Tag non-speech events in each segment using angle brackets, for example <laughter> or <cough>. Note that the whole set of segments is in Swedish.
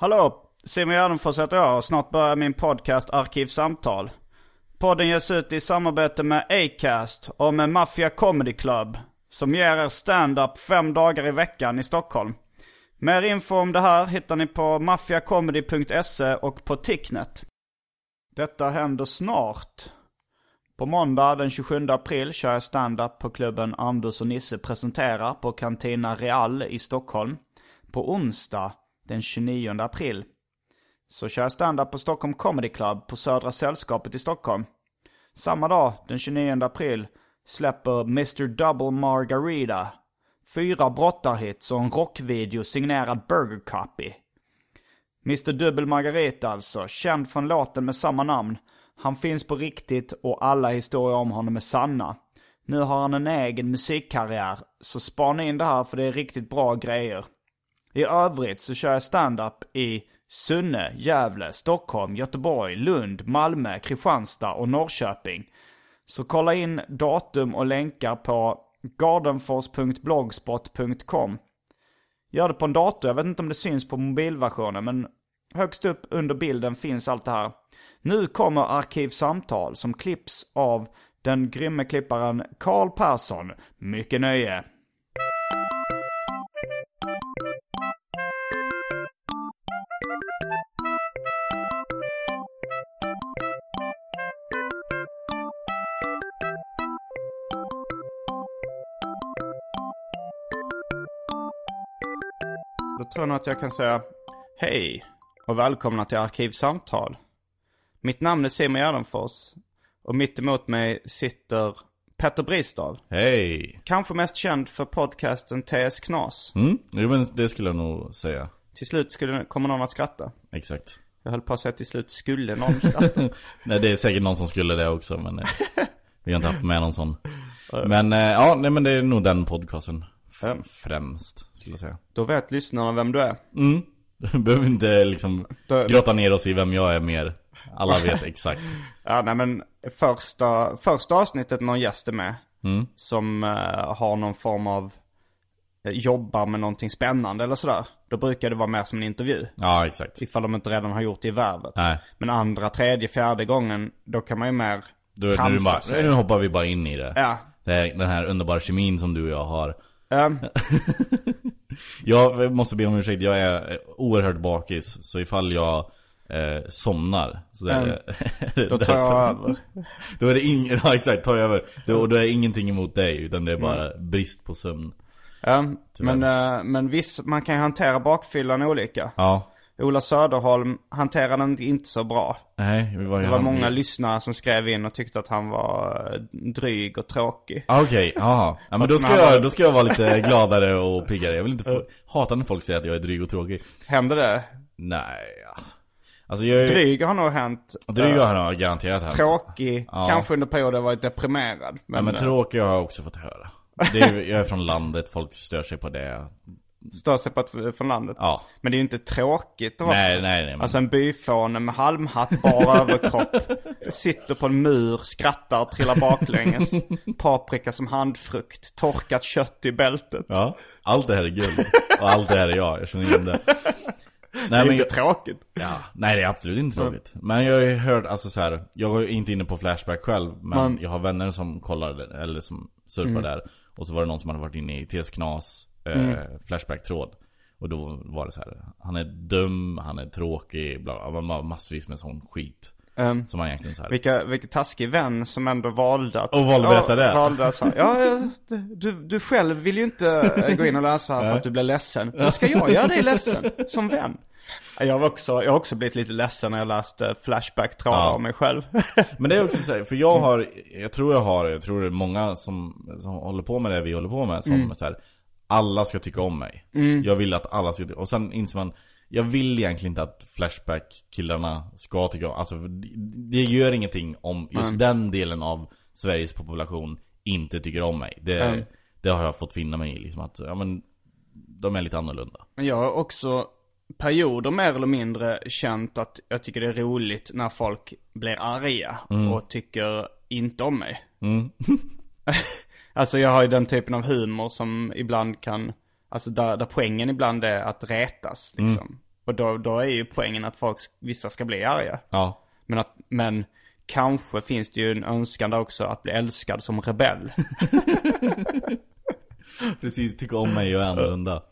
Hallå! Simon Gärdenfors heter jag och snart börjar min podcast Arkivsamtal. Podden ges ut i samarbete med Acast och med Mafia Comedy Club som ger er stand-up fem dagar i veckan i Stockholm. Mer info om det här hittar ni på maffiacomedy.se och på Ticknet. Detta händer snart. På måndag den 27 april kör jag stand-up på klubben Anders och Nisse presenterar på Cantina Real i Stockholm. På onsdag den 29 april så kör jag standup på Stockholm Comedy Club på Södra Sällskapet i Stockholm. Samma dag, den 29 april, släpper Mr Double Margarita fyra brottarhits och en rockvideo signerad Burger Copy. Mr Dubbel Margarita alltså, känd från låten med samma namn. Han finns på riktigt och alla historier om honom är sanna. Nu har han en egen musikkarriär, så spana in det här för det är riktigt bra grejer. I övrigt så kör jag stand-up i Sunne, Gävle, Stockholm, Göteborg, Lund, Malmö, Kristianstad och Norrköping. Så kolla in datum och länkar på gardenfors.blogspot.com. Gör det på en dator, jag vet inte om det syns på mobilversionen men högst upp under bilden finns allt det här. Nu kommer Arkivsamtal som klipps av den grymme klipparen Karl Persson. Mycket nöje! Nog att jag kan säga hej och välkomna till Arkivsamtal. Mitt namn är Simon Gärdenfors och mitt emot mig sitter Petter Bristav. Hej! Kanske mest känd för podcasten TS Knas. Mm, jo men det skulle jag nog säga. Till slut skulle, kommer någon att skratta. Exakt. Jag höll på att säga till slut skulle någon <laughs> skratta. Nej det är säkert någon som skulle det också men eh, vi har inte haft med någon sån. <laughs> Men eh, ja, nej men det är nog den podcasten. F- främst, skulle jag säga. Då vet lyssnarna vem du är. Mm. Behöver inte liksom grotta ner oss i vem jag är mer. Alla vet exakt. <laughs> Ja, nej men första, första avsnittet någon gäst är med. Som eh, har någon form av, eh, jobbar med någonting spännande eller sådär. Då brukar det vara mer som en intervju. Ja, exakt. Ifall de inte redan har gjort det i värvet. Nej. Men andra, tredje, fjärde gången, då kan man ju mer Då, nu, bara, sig. nu hoppar vi bara in i det. Ja. det här, den här underbara kemin som du och jag har. Um, <laughs> Jag måste be om ursäkt, jag är oerhört bakis. Så ifall jag eh, somnar så är det, då tar jag över. Då är det ingen, ja exakt, ta över. Då, då är det ingenting emot dig, utan det är bara brist på sömn. Ja, Tyvärr. men, eh, men viss, man kan ju hantera bakfyllan olika. Ja. Ola Söderholm hanterade den inte så bra. Nej, vi var Det var många lyssnare som skrev in och tyckte att han var eh, dryg och tråkig. Ah, Okej, ja. ja men då ska, jag, då ska jag vara lite <laughs> gladare och piggare. Jag vill inte få, hata när folk säger att jag är dryg och tråkig. Hände det? Nej, ja. Alltså jag är... Dryg har nog hänt. Dryg Eh, har jag garanterat hänt. Tråkig, Ja. kanske under perioder varit deprimerad. Men, Men, men eh, tråkig har jag också fått höra. Det är, jag är från landet, folk stör sig på det. Stör sig på att från landet. Ja. Men det är ju inte tråkigt att vara Nej, nej, nej. Men... Alltså en byfåne med halmhatt, bar <laughs> överkropp. Sitter på en mur, skrattar, trillar baklänges. <laughs> Paprika som handfrukt, torkat kött i bältet. Ja, allt det här är guld. Och allt det här är jag, jag känner igen det. <laughs> Det är Nej, men, inte tråkigt. ja, nej det är absolut inte tråkigt. Men jag har ju hört, alltså så här, jag är inte inne på Flashback själv. Men Man- jag har vänner som kollar, eller som surfar Mm. där. Och så var det någon som hade varit inne i TS Knas. Eh, Flashback-tråd. Och då var det så här, han är dum, han är tråkig, bla, bla, bla, massvis med sån skit. Ehm, Som han egentligen så här. vilka, vilken taskig vän som ändå valde att... Och valde att berätta det. Valde att säga, ja, du, du själv vill ju inte eh, gå in och läsa här för att du blir ledsen. Då ska jag göra dig ledsen, <laughs> som vän. Jag, var också, jag har också blivit lite ledsen när jag läste Flashback-trådar Ja. om mig själv. <laughs> Men det är också så här, för jag har, jag tror jag har, jag tror det är många som, som håller på med det vi håller på med som Mm. så här, alla ska tycka om mig. Jag vill att alla ska tycka, och sen inser man, jag vill egentligen inte att Flashback-killarna ska tycka om, alltså det, gör ingenting om just den delen av Sveriges population inte tycker om mig. Det, Mm. det har jag fått finna mig i liksom att, ja men, de är lite annorlunda. Men jag har också perioder mer eller mindre känt att jag tycker det är roligt när folk blir arga och tycker inte om mig. <laughs> <laughs> alltså jag har ju den typen av humor som ibland kan, alltså där, där poängen ibland är att retas liksom. Och då, då är ju poängen att folk, vissa ska bli arga. Ja. Men, att, men kanske finns det ju en önskan där också att bli älskad som rebell. <laughs> Precis, tycka om mig och annorlunda.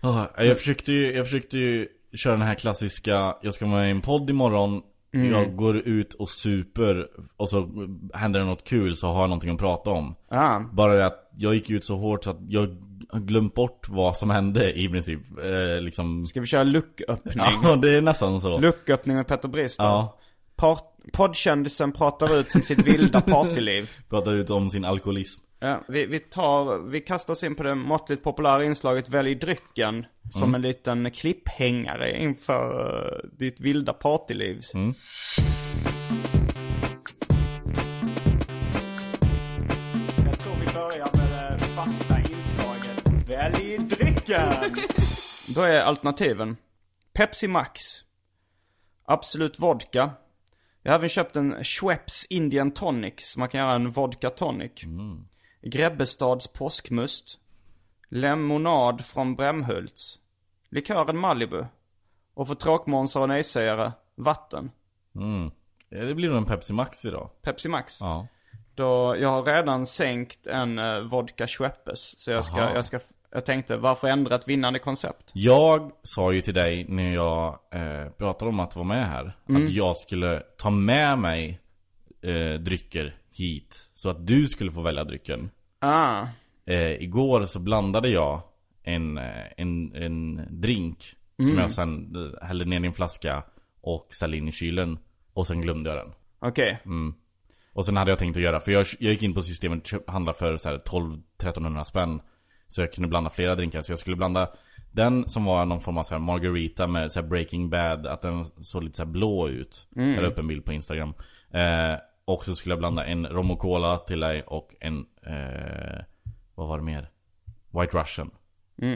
Ja, jag, försökte ju, jag försökte ju köra den här klassiska, jag ska vara med i en podd imorgon, jag går ut och super och så händer det något kul så har jag någonting att prata om. ah, Bara det att jag gick ut så hårt så att jag glömt bort vad som hände i princip. Eh, liksom... ska vi köra lucköppning? Ja, det är nästan så. Lucköppning med Petter Brister. Ja. Part, poddkändisen pratar ut som sitt vilda <laughs> partyliv. Pratar ut om sin alkoholism. Ja, vi, vi tar, vi kastar oss in på det måttligt populära inslaget Välj drycken. Som en liten klipphängare inför uh, ditt vilda partyliv. Jag tror vi börjar med det fasta inslaget Välj drycken! Då är alternativen Pepsi Max Absolut vodka Jag har även köpt en Schweppes Indian Tonic så man kan göra en vodka tonic Grebbestads påskmust Lemonad från Brämhults Likören Malibu Och för tråkmånsar och nejsägare Vatten Mm. Det blir nog en Pepsi Max idag. Pepsi Max Ja. Då, jag har redan sänkt en uh, vodka Schweppes Så jag ska, Aha. jag ska, jag tänkte varför ändra ett vinnande koncept? Jag sa ju till dig när jag eh, pratade om att vara med här Att jag skulle ta med mig eh, drycker hit Så att du skulle få välja drycken. Ah, eh, Igår så blandade jag en, eh, en, en drink Som jag sen eh, hällde ner i en flaska Och ställde in i kylen. Och sen glömde jag den. Okej. Och sen hade jag tänkt att göra, för jag, jag gick in på systemet och handlade för så här 12-1300 spänn. Så jag kunde blanda flera drinkar, så jag skulle blanda Den som var någon form av så här margarita med så här breaking bad, att den såg lite så blå ut. Jag la upp en bild på Instagram. Eh, Och så skulle jag blanda en rom och cola till dig och en, eh, vad var det mer? White russian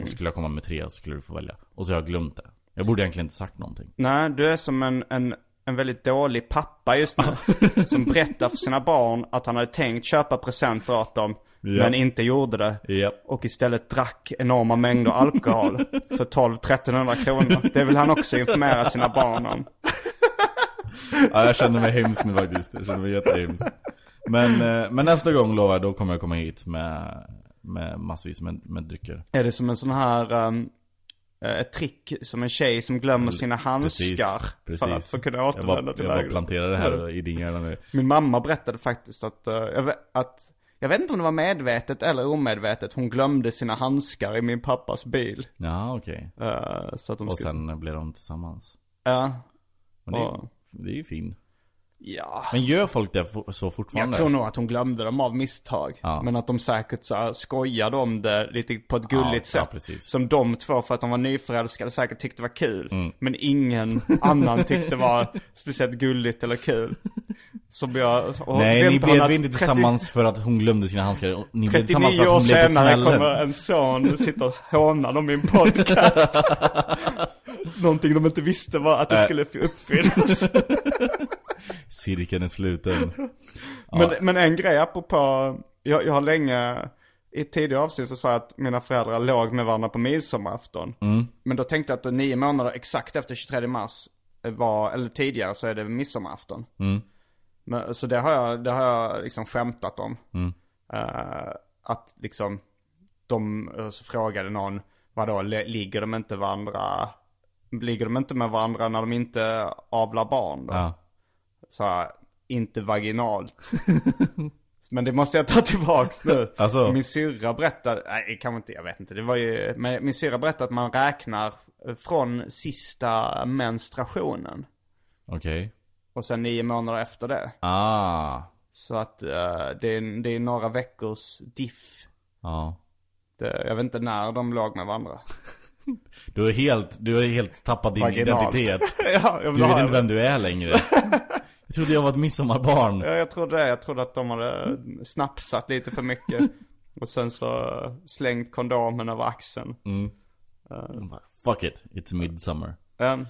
Och så skulle jag komma med tre och så skulle du få välja Och så har jag glömt det Jag borde egentligen inte sagt någonting Nej, du är som en, en, en väldigt dålig pappa just nu. <laughs> som berättar för sina barn att han hade tänkt köpa presenter åt dem. Ja. Men inte gjorde det. Japp. Och istället drack enorma mängder alkohol. för 12-1300 kronor. Det vill han också informera sina barn om. <laughs> Ja, jag känner mig hemsk nu faktiskt. Jag känner mig jättehemsk. Men, eh, men nästa gång lovar jag, då kommer jag komma hit med, med massvis med, med drycker. Är det som en sån här... Um, ett trick som en tjej som glömmer sina handskar. För att få kunna återvända till jag bara planterar det här i din hjärna nu. Min mamma berättade faktiskt att, vet, att jag vet inte om det var medvetet eller omedvetet. Hon glömde sina handskar i min pappas bil. Ja, okej. Att de Och skulle... sen blev de tillsammans. Ja. Ja. Det är ju fint. Ja. Men gör folk det så fortfarande? Jag tror nog att hon glömde dem av misstag. Ja. Men att de säkert så här skojade om det lite på ett Ja, gulligt ja, sätt. precis. Som de två för att de var nyförälskade säkert tyckte var kul. Mm. Men ingen <laughs> annan tyckte var speciellt gulligt eller kul. Som jag... Nej, ni blev inte 30 tillsammans för att hon glömde sina handskar. Ni blev tillsammans 39 för att år hon blev på senare kommer en son och sitter och hånar om min podcast. <laughs> Någonting de inte visste var att det Äh. skulle uppfyllas. <laughs> Cirkeln är sluten. Men, men en grej apropå, jag, jag har länge, i ett tidigare avsnitt så sa jag att mina föräldrar låg med varandra på midsommarafton. Men då tänkte jag att nio månader exakt efter 23 mars var, eller tidigare så är det midsommarafton. Men, så det har jag, det har jag liksom skämtat om. Eh, att liksom, de, eh, så frågade någon, vadå, li- ligger de inte varandra, ligger de inte med varandra när de inte avlar barn då? Ja. Så här, inte vaginalt. <laughs> Men det måste jag ta tillbaks nu. <laughs> Alltså? Min syrra berättade, nej kanske inte, jag vet inte. Det var ju, men min syrra berättade att man räknar från sista menstruationen. Okej. Och sen nio månader efter det. Ah. Så att eh, det, är, det är några veckors diff. Ja. Det, jag vet inte när de låg med varandra. <laughs> Du har helt, du har helt tappat din Vaginalt. identitet. <laughs> ja, Du vet inte vem du är längre. Jag trodde jag var ett midsommarbarn. Ja, jag trodde det. Jag trodde att de hade snapsat lite för mycket. <laughs> Och sen så slängt kondomen över axeln. Fuck it, it's midsummer. Um,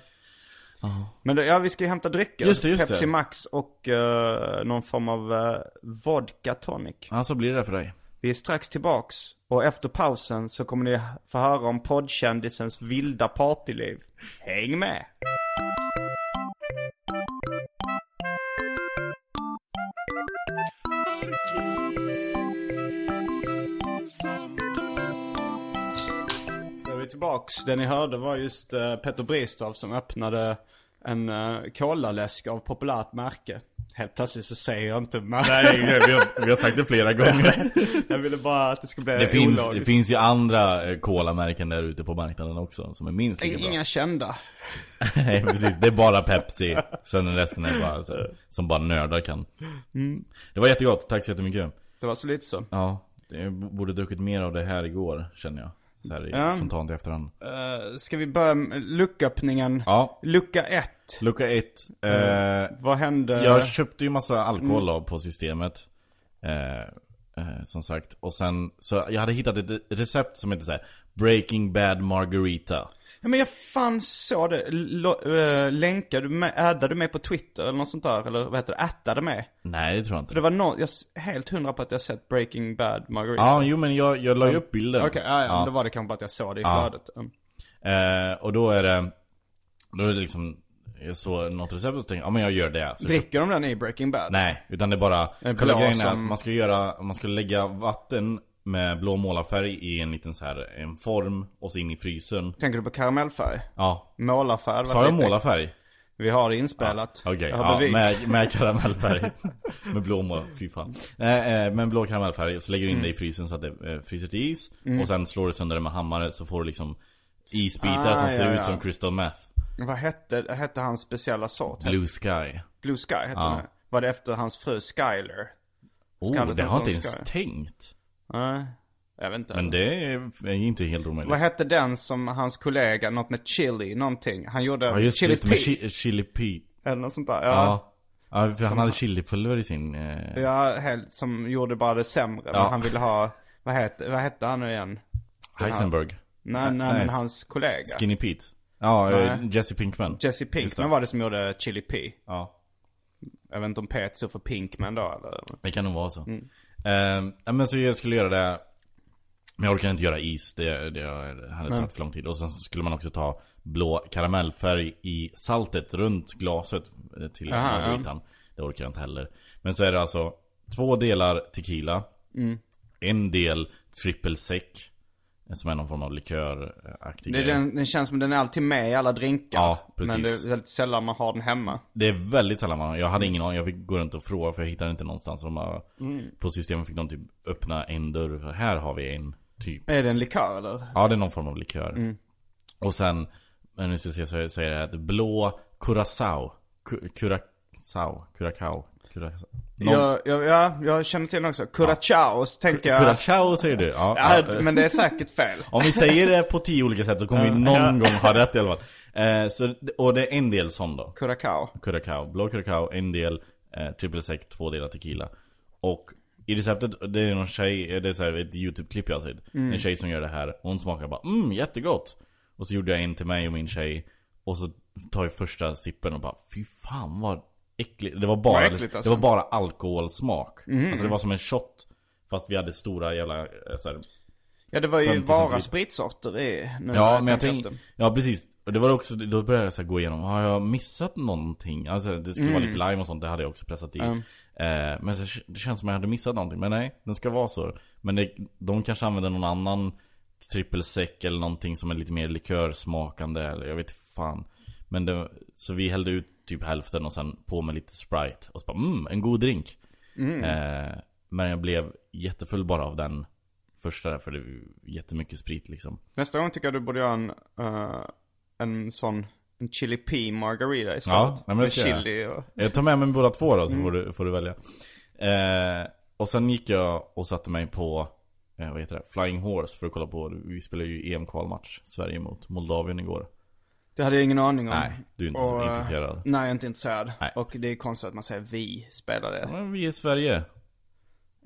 Men då, ja, vi ska ju hämta drycker. Just det, just Pepsi det. Max och eh, någon form av uh, vodka tonic. Ja, så blir det för dig. Vi är strax tillbaks. Och efter pausen så kommer ni få höra om poddkändisens vilda partyliv. Häng med! Då är vi tillbaks. Det ni hörde var just eh, Petter Bristav som öppnade en uh, läsk av populärt märke. Helt plötsligt så säger jag inte märke. Nej, vi har, vi har sagt det flera <laughs> gånger. Jag ville bara att det skulle bli Det finns, det finns ju andra eh, cola-märken där ute på marknaden också som är minst lika bra. Inga kända. <laughs> Nej precis, det är bara Pepsi. Sen resten är bara så, som bara nördar kan. Mm. Det var jättegott, tack så jättemycket. Det var så lite så. Ja, jag borde druckit mer av det här igår känner jag. Så här Ja. spontant i efterhand. Uh, ska vi börja med lucköppningen? Ja, Lucka 1. lucka 1. Eh, Vad hände? jag köpte ju massa alkohol Mm. då på systemet. Eh, eh, som sagt. Och sen, så jag hade hittat ett recept som heter så här Breaking Bad Margarita. Ja, men jag fan så det. L- uh, länkade du med, addade du mig på Twitter eller något sånt där? Eller vad heter det? Attade mig? Nej det tror jag inte. För det var någon, jag är helt hundra på att jag sett Breaking Bad Margarita. Ja, jo men jag, jag la ju upp bilden. Okej, ja, ja, då var det kanske bara att jag såg det i Ja. flödet. Mm. Eh, och då är det, då är det liksom, jag såg något recept och tänkte ja men jag gör det. Så Dricker de den i Breaking Bad? Nej, utan det är bara, blå grejen är att man ska göra, man ska lägga vatten med blå målarfärg i en liten så här, en form och så in i frysen. Tänker du på karamellfärg? Ja. Målarfärg? Sa jag målarfärg? Vi har det inspelat. Okej, jag har ja, bevis. med, med karamellfärg. <laughs> med blå målar, fy fan. Eh, eh, med blå karamellfärg, så lägger du in Mm. det i frysen så att det eh, fryser till is. Och sen slår du sönder det med hammare så får du liksom isbitar Ah, som ser ja, ut ja. som crystal meth. Vad hette, hette hans speciella sort? Blue sky. Blue Sky hette Ja. den. Var det efter hans fru Skyler? Oh, det har jag inte ens tänkt. Nej, jag vet inte. Men det är inte helt omöjligt. Vad hette den som hans kollega, något med chili, någonting? Han gjorde Ja just chili det, med chi- chili pea. Eller något sånt där. Ja. Ja. Ja, för han hade chilipulver i sin... Eh... Ja, helt, som gjorde bara det sämre. Men Ja. han ville ha, vad hette, vad hette han nu igen? Heisenberg. Nej, nej, Nej, men hans kollega. Skinny Pete. Ja, eh, Nej. Jesse Pinkman. Jesse. Pinkman var det som gjorde chili pea. Ja. Jag vet inte om P står för Pinkman då eller? Det kan nog vara så. Mm. Eh, men så jag skulle göra det Men jag orkar inte göra is, det, det hade tagit för lång tid. Och sen skulle man också ta blå karamellfärg i saltet runt glaset till margaritan. Det orkar jag inte heller. Men så är det alltså två delar tequila. Mm. En del triple sec. Som är någon form av liköraktig Det, grej. den, den känns som den är alltid med i alla drinkar. Ja, precis. Men det är väldigt sällan man har den hemma. Det är väldigt sällan man, jag hade ingen aning, jag fick gå runt och fråga för jag hittade inte någonstans. De bara, Mm. På systemet fick de typ öppna en dörr, för här har vi en typ. Är det en likör eller? Ja det är någon form av likör. Mm. Och sen, men nu ska jag säger det att blå curacao. Cu- Curacao, curacao, curacao. Någon, Jag, jag, ja, jag känner till den också. Curacao, så tänker jag. Curacao säger du? Ja, Ja, ja. men det är säkert fel. Om vi säger det på tio olika sätt så kommer vi någon gång ha rätt i alla fall. Eh, så, och det är en del sån då. Curacao. Curacao, blå curacao, en del eh, triple sec, två delar tequila. Och i receptet, det är någon tjej, det är så här ett YouTube-klipp jag har sett. En tjej som gör det här, hon smakar bara mm, jättegott. Och så gjorde jag en till mig och min tjej. Och så tar jag första sippen och bara fy fan vad äckligt. Det var bara, Vad äckligt, alltså. det var bara alkoholsmak. Alltså det var som en shot. Fast vi hade stora jävla, eh, så här, Ja, det var ju 50 bara spritsorter i. Nu Ja, men jag tänkte, ja precis. Det var också, då började jag så gå igenom, har jag missat någonting? Alltså det skulle vara lite lime och sånt, det hade jag också pressat i. Mm. Eh, men så, det känns som jag hade missat någonting, men nej, den ska vara så. Men det, de kanske använder någon annan trippelsec eller någonting som är lite mer likörsmakande eller jag vet inte fan. Men det, så vi hällde ut typ hälften och sen på med lite Sprite. Och så bara mm, en god drink. Eh, men jag blev jättefull bara av den första där, för det är ju jättemycket sprit liksom. Nästa gång tycker jag du borde göra en, eh, en sån en chili pea margarita istället. Ja, nej, men det ska chili och... Jag tar med mig båda två då, så får, du, får du välja. Eh, och sen gick jag och satte mig på, eh, vad heter det, Flying Horse för att kolla på, vi spelade ju EM-kvalmatch, Sverige mot Moldavien igår. Det hade jag ingen aning om. Nej, du är inte Och, eh, intresserad. Nej, jag är inte intresserad. Nej. Och det är konstigt att man säger vi spelade. Men vi är Sverige.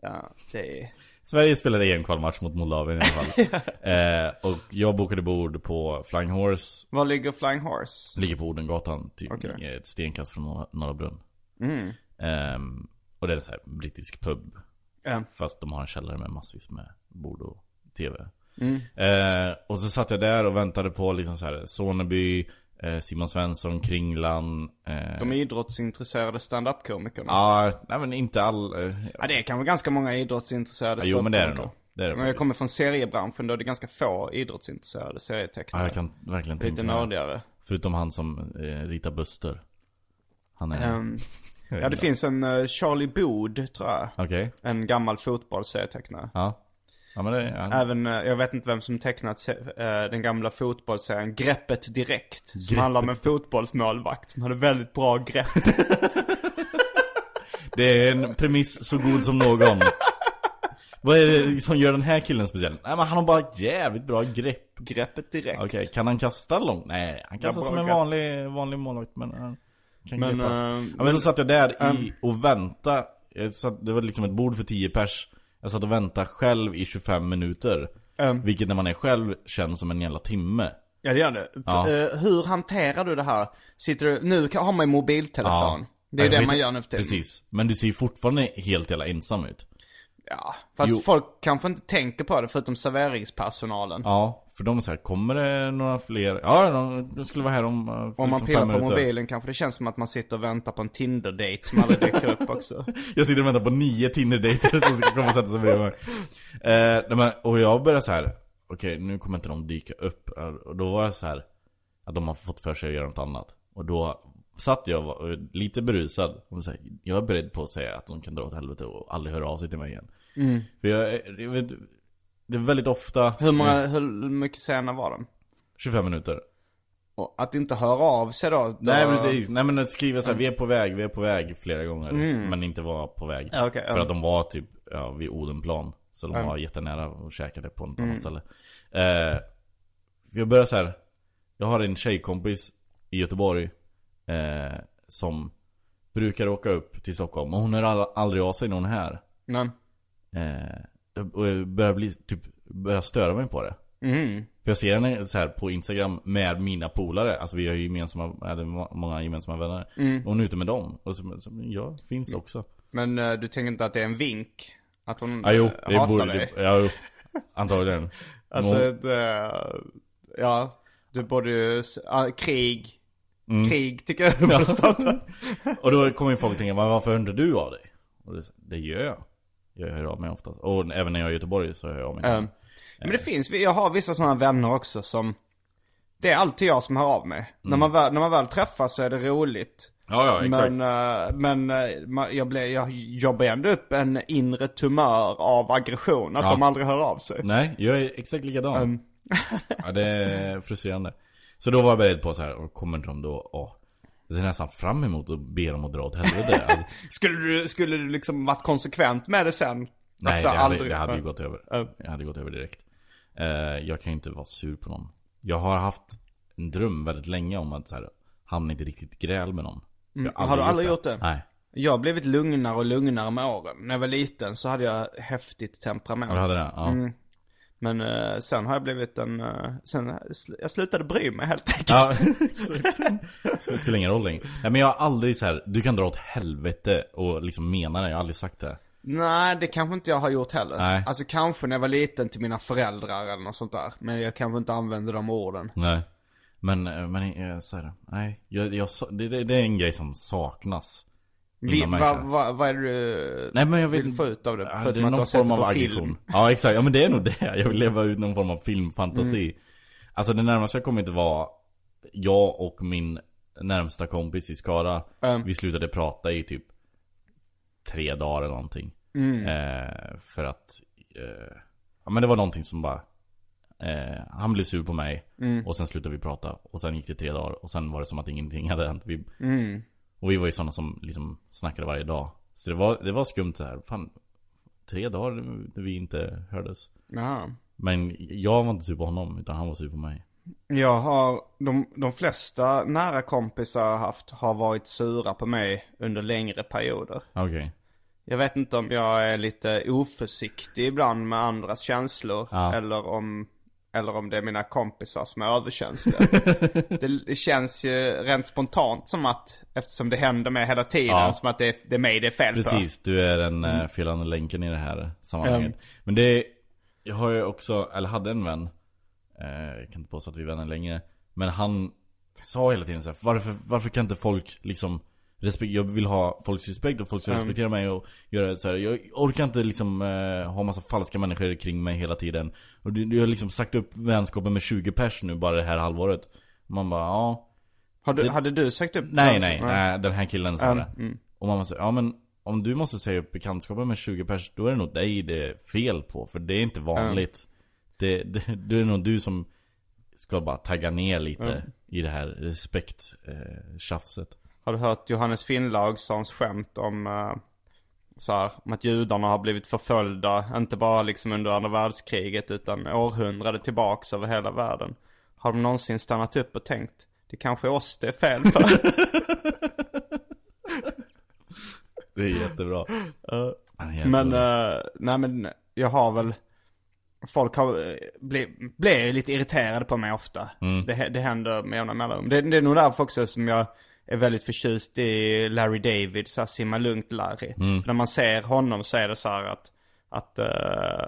Ja, det är... Sverige spelade EM-kvalmatch mot Moldavien i alla fall. <laughs> eh, och jag bokade bord på Flying Horse, Var ligger Flying Horse? ligger på Odengatan, typ Okej. ett stenkast från Norra, Norra Brunn. Mm. Ehm, och det är en sån här brittisk pub. Ja. Fast de har en källare med massvis med bord och tv. Mm. Eh, och så satt jag där och väntade på liksom så här Soneby, eh, Simon Svensson, Kringlan. Eh, De idrottsintresserade stand-up-komikerna. Ja, nej men inte all... Eh, Ja, det är kanske ganska många idrottsintresserade Ja, jo, men det är det nog. Det är det Men jag kommer från seriebranschen, då är det ganska få idrottsintresserade serietecknare. ja, jag kan verkligen tänka Lite nördigare. Förutom han som eh, ritar Buster. Han är... Ehm, <laughs> ja, det finns en eh, Charlie Bood, tror jag. Okej. En gammal fotbollsserietecknare. Ja. Ja det... Ja. Även, eh, jag vet inte vem som tecknat eh, den gamla fotbollsserien Greppet Direkt. Som handlar om en fotbollsmålvakt som hade väldigt bra grepp. <laughs> Det är en premiss så god som någon. Vad är det som gör den här killen speciell? Nej men han har bara jävligt bra grepp. Greppet Direkt. Okej, kan han kasta långt? Nej, han kastar som en vanlig, vanlig målvakt men han kan Men, greppa. eh, ja, men, men- så satt jag där i och väntade. Jag satt, det var liksom ett bord för 10 pers. Jag satt och väntade själv i 25 minuter. Ehm. Vilket när man är själv känns som en jävla timme. Ja det gör det. Ja. Eh, hur hanterar du det här? Sitter du, nu har man ju mobiltelefon. Det är Jag det vet- man gör nu för tiden. Precis. Men du ser ju fortfarande helt jävla ensam ut. Ja, fast Jo. folk kanske inte tänker på det förutom serveringspersonalen. Ja, för de är så här, kommer det några fler? Ja, de, skulle vara här om, eh, Om man liksom pillar fem på minuter. mobilen kanske det känns som att man sitter och väntar på en Tinder-date som aldrig dyker upp också. <laughs> Jag sitter och väntar på nio Tinder-dejter som ska komma och sätta sig bredvid mig. Eh, och jag börjar så här. okej nu kommer inte de dyka upp. Eh, Och då var jag så här. att de har fått för sig att göra något annat. Och då satt jag var lite berusad. Och här, jag är beredd på att säga att de kan dra åt helvete och aldrig höra av sig till mig igen. För jag, jag vet, det är väldigt ofta Hur, många, hur mycket sena var de? 25 minuter. Och att inte höra av sig då? då... Nej precis, nej men att skriva så här, vi är på väg, vi är på väg flera gånger. Men inte vara på väg. Ja, ja. För att de var typ, ja, vid Odenplan. Så de var jättenära och käkade på något annat ställe. Eh, jag börjar så här. jag har en tjejkompis i Göteborg. Eh, som brukar åka upp till Stockholm. Och hon hör all, aldrig av sig är här. Men, Eh, och jag börjar bli, typ, börjar störa mig på det. mm. För jag ser henne så här på Instagram med mina polare. Alltså vi har ju gemensamma, eller må- många gemensamma vänner. Och hon är ute med dem. Och så, så jag finns också. Men eh, du tänker inte att det är en vink? Att hon Ja jo, eh, det hatar borde, dig? det, ja, jo, antagligen. <laughs> Alltså, hon- det, ja. Du borde ju, ah, krig. Mm. Krig tycker jag starta. Och då kommer ju folk tänka, "Men varför hör du av dig? Och det, det gör jag. Jag hör av mig ofta. Och även när jag är i Göteborg så hör jag av mig. Ehm, Men det finns, jag har vissa sådana vänner också som Det är alltid jag som hör av mig. När, man väl, när man väl träffas så är det roligt. Ja, ja, exakt. Men, eh, men eh, jag, blir, jag jobbar ändå upp en inre tumör av aggression. Att Ja. de aldrig hör av sig. Nej, jag är exakt likadan. Ehm, Ja, det är frustrerande. Så då var jag beredd på så här, och kommer de då, åh. Jag ser nästan fram emot att be dem att dra åt helvete. <laughs> Alltså, skulle, du, skulle du liksom varit konsekvent med det sen? nej, Alltså, det hade, aldrig- det hade ju gått över. Ja. Jag hade gått över direkt. Eh, jag kan ju inte vara sur på någon. Jag har haft en dröm väldigt länge om att så här, hamna i ett riktigt gräl med någon. Mm. Har du aldrig gjort det? Nej. Jag har blivit lugnare och lugnare med åren. När jag var liten så hade jag häftigt temperament. Ja, du hade det? Ja. Mm. Men eh, sen har jag blivit en, eh, sen, jag slutade bry mig helt enkelt. Ja, exakt. <laughs> <laughs> Det spelar ingen roll längre. Nej men jag har aldrig så här, du kan dra åt helvete och liksom mena det, jag har aldrig sagt det. Nej, det kanske inte jag har gjort heller. Nej. Alltså kanske när jag var liten till mina föräldrar eller något sånt där. Men jag kanske inte använde de orden. Nej. Men, eh, men så här, nej. Jag, jag, det, det är en grej som saknas Vi, vad va, vad är det du Nej men jag vill vill få ut av det? Förutom det är någon form av aggression. film. Ja exakt, ja men det är nog det. Jag vill leva ut någon form av filmfantasi. Alltså det närmaste jag kommit var jag och min närmsta kompis i Skara. Mm. Vi slutade prata i typ tre dagar eller någonting. Mm. Eh, för att, eh, ja men det var någonting som bara eh, Han blev sur på mig Mm. och sen slutade vi prata och sen gick det tre dagar och sen var det som att ingenting hade hänt. Vi, Mm. Och vi var ju sådana som liksom snackade varje dag. Så det var, det var skumt så här. Fan, tre dagar när vi inte hördes. Jaha. Men jag var inte sur på honom, utan han var sur på mig. Jag har, de, de flesta nära kompisar jag har haft har varit sura på mig under längre perioder. Okej. Jag vet inte om jag är lite oförsiktig ibland med andras känslor. Ja. Eller om, eller om det är mina kompisar som är överkänsliga. <laughs> det, känns ju rent spontant som att, eftersom det händer mig hela tiden, Ja. som att det är, det är mig det är fel. Precis, du är den mm. felande länken i det här sammanhanget. Mm. Men det, jag har ju också, eller hade en vän. Eh, jag kan inte påstå att vi är vänner längre. Men han sa hela tiden så här, varför, varför kan inte folk liksom respekt, jag vill ha folks respekt och folk ska Mm. respektera mig och göra så här. Jag orkar inte liksom eh, ha massa falska människor kring mig hela tiden. Och du, har liksom sagt upp vänskapen med 20 pers nu bara det här halvåret. Man bara, ja. Har du, Det- hade du sagt upp Nej, nej, nej, den här killen sa Mm, det. mm. Och man säger, ja men om du måste säga upp bekantskapen med 20 pers, då är det nog dig det är fel på. För det är inte vanligt. Det, det, det är nog du som ska bara tagga ner lite Mm. i det här respekttjafset. Eh, tjafset. Har du hört Johannes Finnlaugssons skämt om, uh, så här, om att judarna har blivit förföljda, inte bara liksom under andra världskriget utan århundrade tillbaks över hela världen. Har de någonsin stannat upp och tänkt, det kanske är oss det är fel på? <laughs> det är jättebra. Han är men, uh, nej men jag har väl, folk har, eh, bli, blir lite irriterade på mig ofta. Mm. Det, det händer med jämna mellanrum. Det, det är nog därför också som jag är väldigt förtjust i Larry David, så här, simma lugnt Larry. Mm. För när man ser honom så är det så här att, att, eh,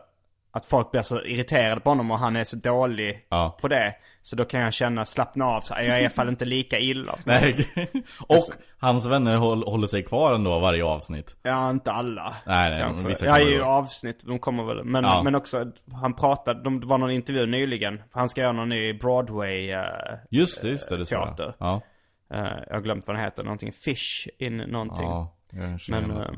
att folk blir så irriterade på honom och han är så dålig Ja. på det. Så då kan jag känna, slappna av, så här, jag är i alla fall inte lika illa. Nej. <laughs> och hans vänner håll, håller sig kvar ändå varje avsnitt. Ja, inte alla. Nej, nej, kanske. vissa Ja, då. avsnitt, de kommer väl. Men, Ja. men också, han pratade, de, det var någon intervju nyligen. Han ska göra någon ny Broadway eh, Just det, just det. det teater. Ja. Eh, jag har glömt vad den heter, någonting Fish in någonting. Ja, men det.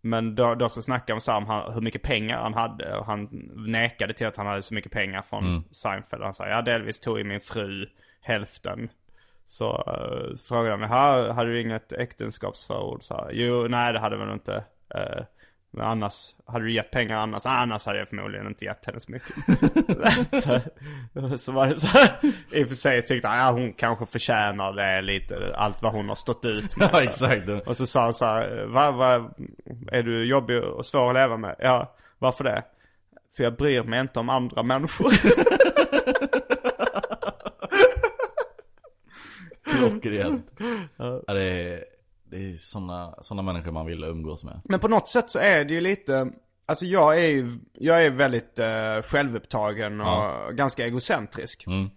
men då, då så snackade de om han, hur mycket pengar han hade. Och han nekade till att han hade så mycket pengar från Mm. Seinfeld. Han sa, ja delvis tog ju min fru hälften. Så uh, frågade de, "Ha, hade du inget äktenskapsförord? Så här, jo, nej det hade väl inte. Eh, men annars, hade du gett pengar annars? Ah, annars hade jag förmodligen inte gett henne så mycket. <laughs> så var det så här, i och för sig tyckte han, ja hon kanske förtjänar det lite, allt vad hon har stått ut med. <laughs> Ja, exakt. Och så sa han så här, va, va, är du jobbig och svår att leva med? Ja, varför det? För jag bryr mig inte om andra människor. <laughs> Klockrent. ja, det är, det är såna, såna människor man vill umgås med. Men på något sätt så är det ju lite, alltså jag är ju, jag är väldigt eh, självupptagen och Ja. ganska egocentrisk. Mm.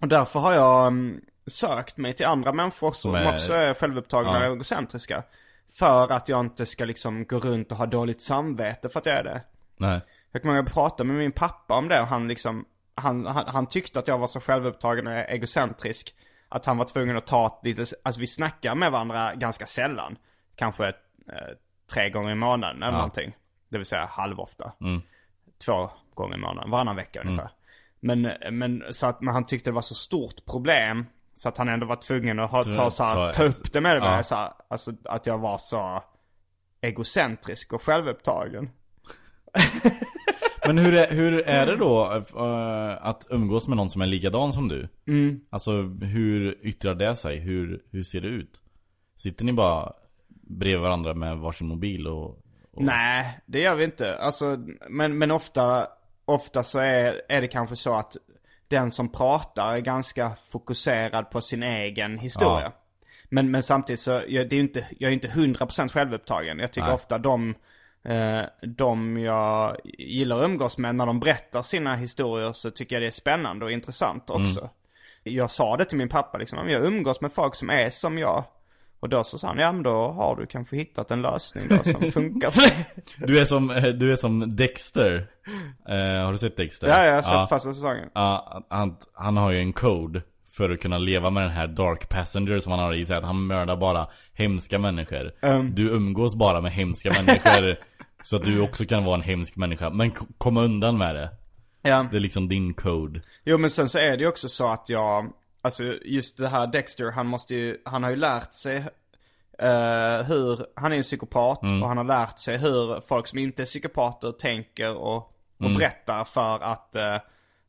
Och därför har jag mm, sökt mig till andra människor som, Som är- också är självupptagna Ja. och egocentriska. För att jag inte ska liksom gå runt och ha dåligt samvete för att jag är det. Nej. Jag kommer ihåg att jag pratade med min pappa om det och han liksom, han, han, han tyckte att jag var så självupptagen och egocentrisk. Att han var tvungen att ta lite, alltså vi snackar med varandra ganska sällan. Kanske eh, tre gånger i månaden eller Ja. någonting. Det vill säga halvofta. Mm. Två gånger i månaden, varannan vecka ungefär. Men, men, så att, men han tyckte det var så stort problem. Så att han ändå var tvungen att ha, Ta- så här, ta upp det med mig. ja. Så här, alltså att jag var så egocentrisk och självupptagen. <laughs> Men hur är, hur är det då eh, att umgås med någon som är likadan som du? Mm. Alltså hur yttrar det sig? Hur, hur ser det ut? Sitter ni bara bredvid varandra med varsin mobil och... och... Nej, det gör vi inte. Alltså, men, men ofta, ofta så är, är det kanske så att den som pratar är ganska fokuserad på sin egen historia. Ja. Men, men samtidigt så, jag, det är inte, jag är inte 100% självupptagen. Jag tycker Nej. ofta de, de jag gillar att umgås med, när de berättar sina historier så tycker jag det är spännande och intressant också. Jag sa det till min pappa liksom, jag umgås med folk som är som jag. Och då så sa han, ja men då har du kanske hittat en lösning då som <laughs> funkar för dig. Du är som, eh, du är som Dexter eh, Har du sett Dexter? Ja, jag har sett första säsongen. Ja, han, han har ju en code för att kunna leva med den här Dark Passenger som han har i sig. Att han mördar bara hemska människor. Um. Du umgås bara med hemska människor. <laughs> så att du också kan vara en hemsk människa. Men komma undan med det. Ja. Det är liksom din code. Jo men sen så är det ju också så att jag, alltså just det här Dexter, han måste ju, han har ju lärt sig eh, hur, han är en psykopat och han har lärt sig hur folk som inte är psykopater tänker och, och berättar för att, eh,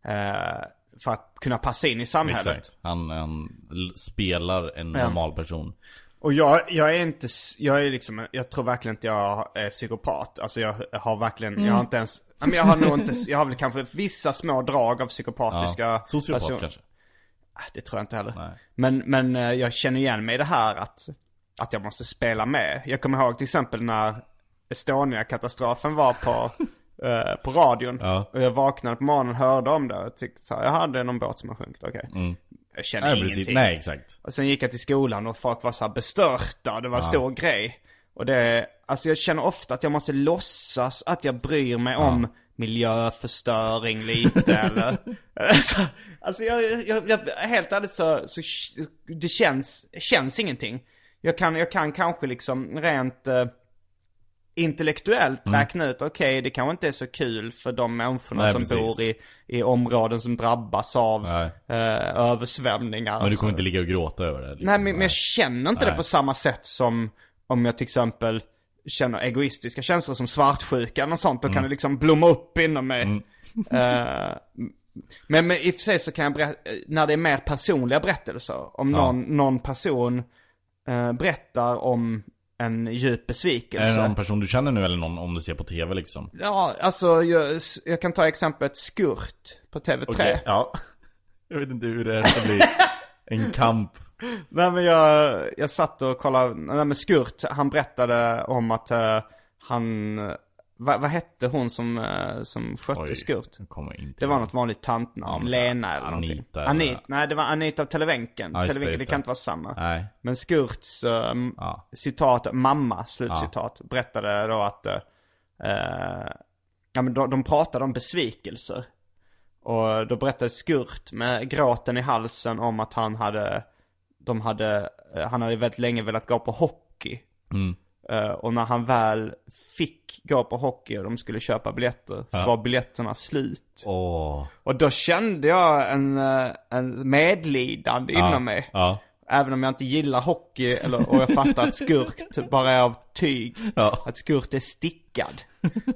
eh, för att kunna passa in i samhället. Exakt. Han, han spelar en normal person. Och jag, jag är inte, jag är liksom, jag tror verkligen inte jag är psykopat. Alltså jag har verkligen, jag har inte ens, ja, men jag har nog inte, jag har väl kanske vissa små drag av psykopatiska Ja. Sociopat person- kanske. Ah, Det tror jag inte heller. Nej. Men, men eh, jag känner igen mig i det här att, att jag måste spela med. Jag kommer ihåg till exempel när Estonia-katastrofen var på, <laughs> eh, på radion. Ja. Och jag vaknade på morgonen och hörde om det. Och tyckte så här, jaha det är någon båt som har sjunkit, okej. Jag känner Mm. Nej, ingenting. precis. Nej, exakt. Och sen gick jag till skolan och folk var så här bestörta det var en stor grej. Och det, alltså jag känner ofta att jag måste låtsas att jag bryr mig om miljöförstöring lite <laughs> eller. alltså, alltså jag, jag, jag, helt ärligt så, så det känns, känns ingenting. Jag kan, jag kan kanske liksom rent eh, intellektuellt Mm. räkna ut, okej det kanske inte är så kul för de människorna Nej, som precis. bor i, i områden som drabbas av eh, översvämningar. Men du kommer inte ligga och gråta över det. Liksom. Nej men, men jag känner inte det Nej. på samma sätt som om jag till exempel känner egoistiska känslor som svartsjuka något sånt. Då Mm. kan det liksom blomma upp inom mig. <laughs> Eh, men, men i och för sig så kan jag berätta, när det är mer personliga berättelser. Om någon, någon person eh, berättar om en djup besvikelse. Är det någon person du känner nu eller någon om du ser på TV liksom? Ja, alltså jag, jag kan ta exemplet Skurt på TV3. Okej, Ja. Jag vet inte hur det här ska bli. <laughs> En kamp. Nej men jag, jag satt och kollade, nej men Skurt, han berättade om att eh, han, vad, vad hette hon som, uh, som skötte Oj, Skurt? Det var något vanligt tantnamn, Lena eller någonting. Anita eller- Anita, nej det var Anita av Televenken. Det, Televenken, det det. kan inte vara samma. Nej. Men Skurts ehm, Ja. citat, mamma, slutcitat, berättade då att, eh, eh, ja men de, de pratade om besvikelser. Och då berättade Skurt med gråten i halsen om att han hade, de hade, eh, han hade väldigt länge velat gå på hockey. Mm. Eh, och när han väl fick gå på hockey och de skulle köpa biljetter så Ja. var biljetterna slut. Åh. Och då kände jag en, eh, en medlidande Ja. inom mig. Ja. Även om jag inte gillar hockey eller, och jag fattar att skurkt bara är av tyg. Ja. Att skurkt är stickad.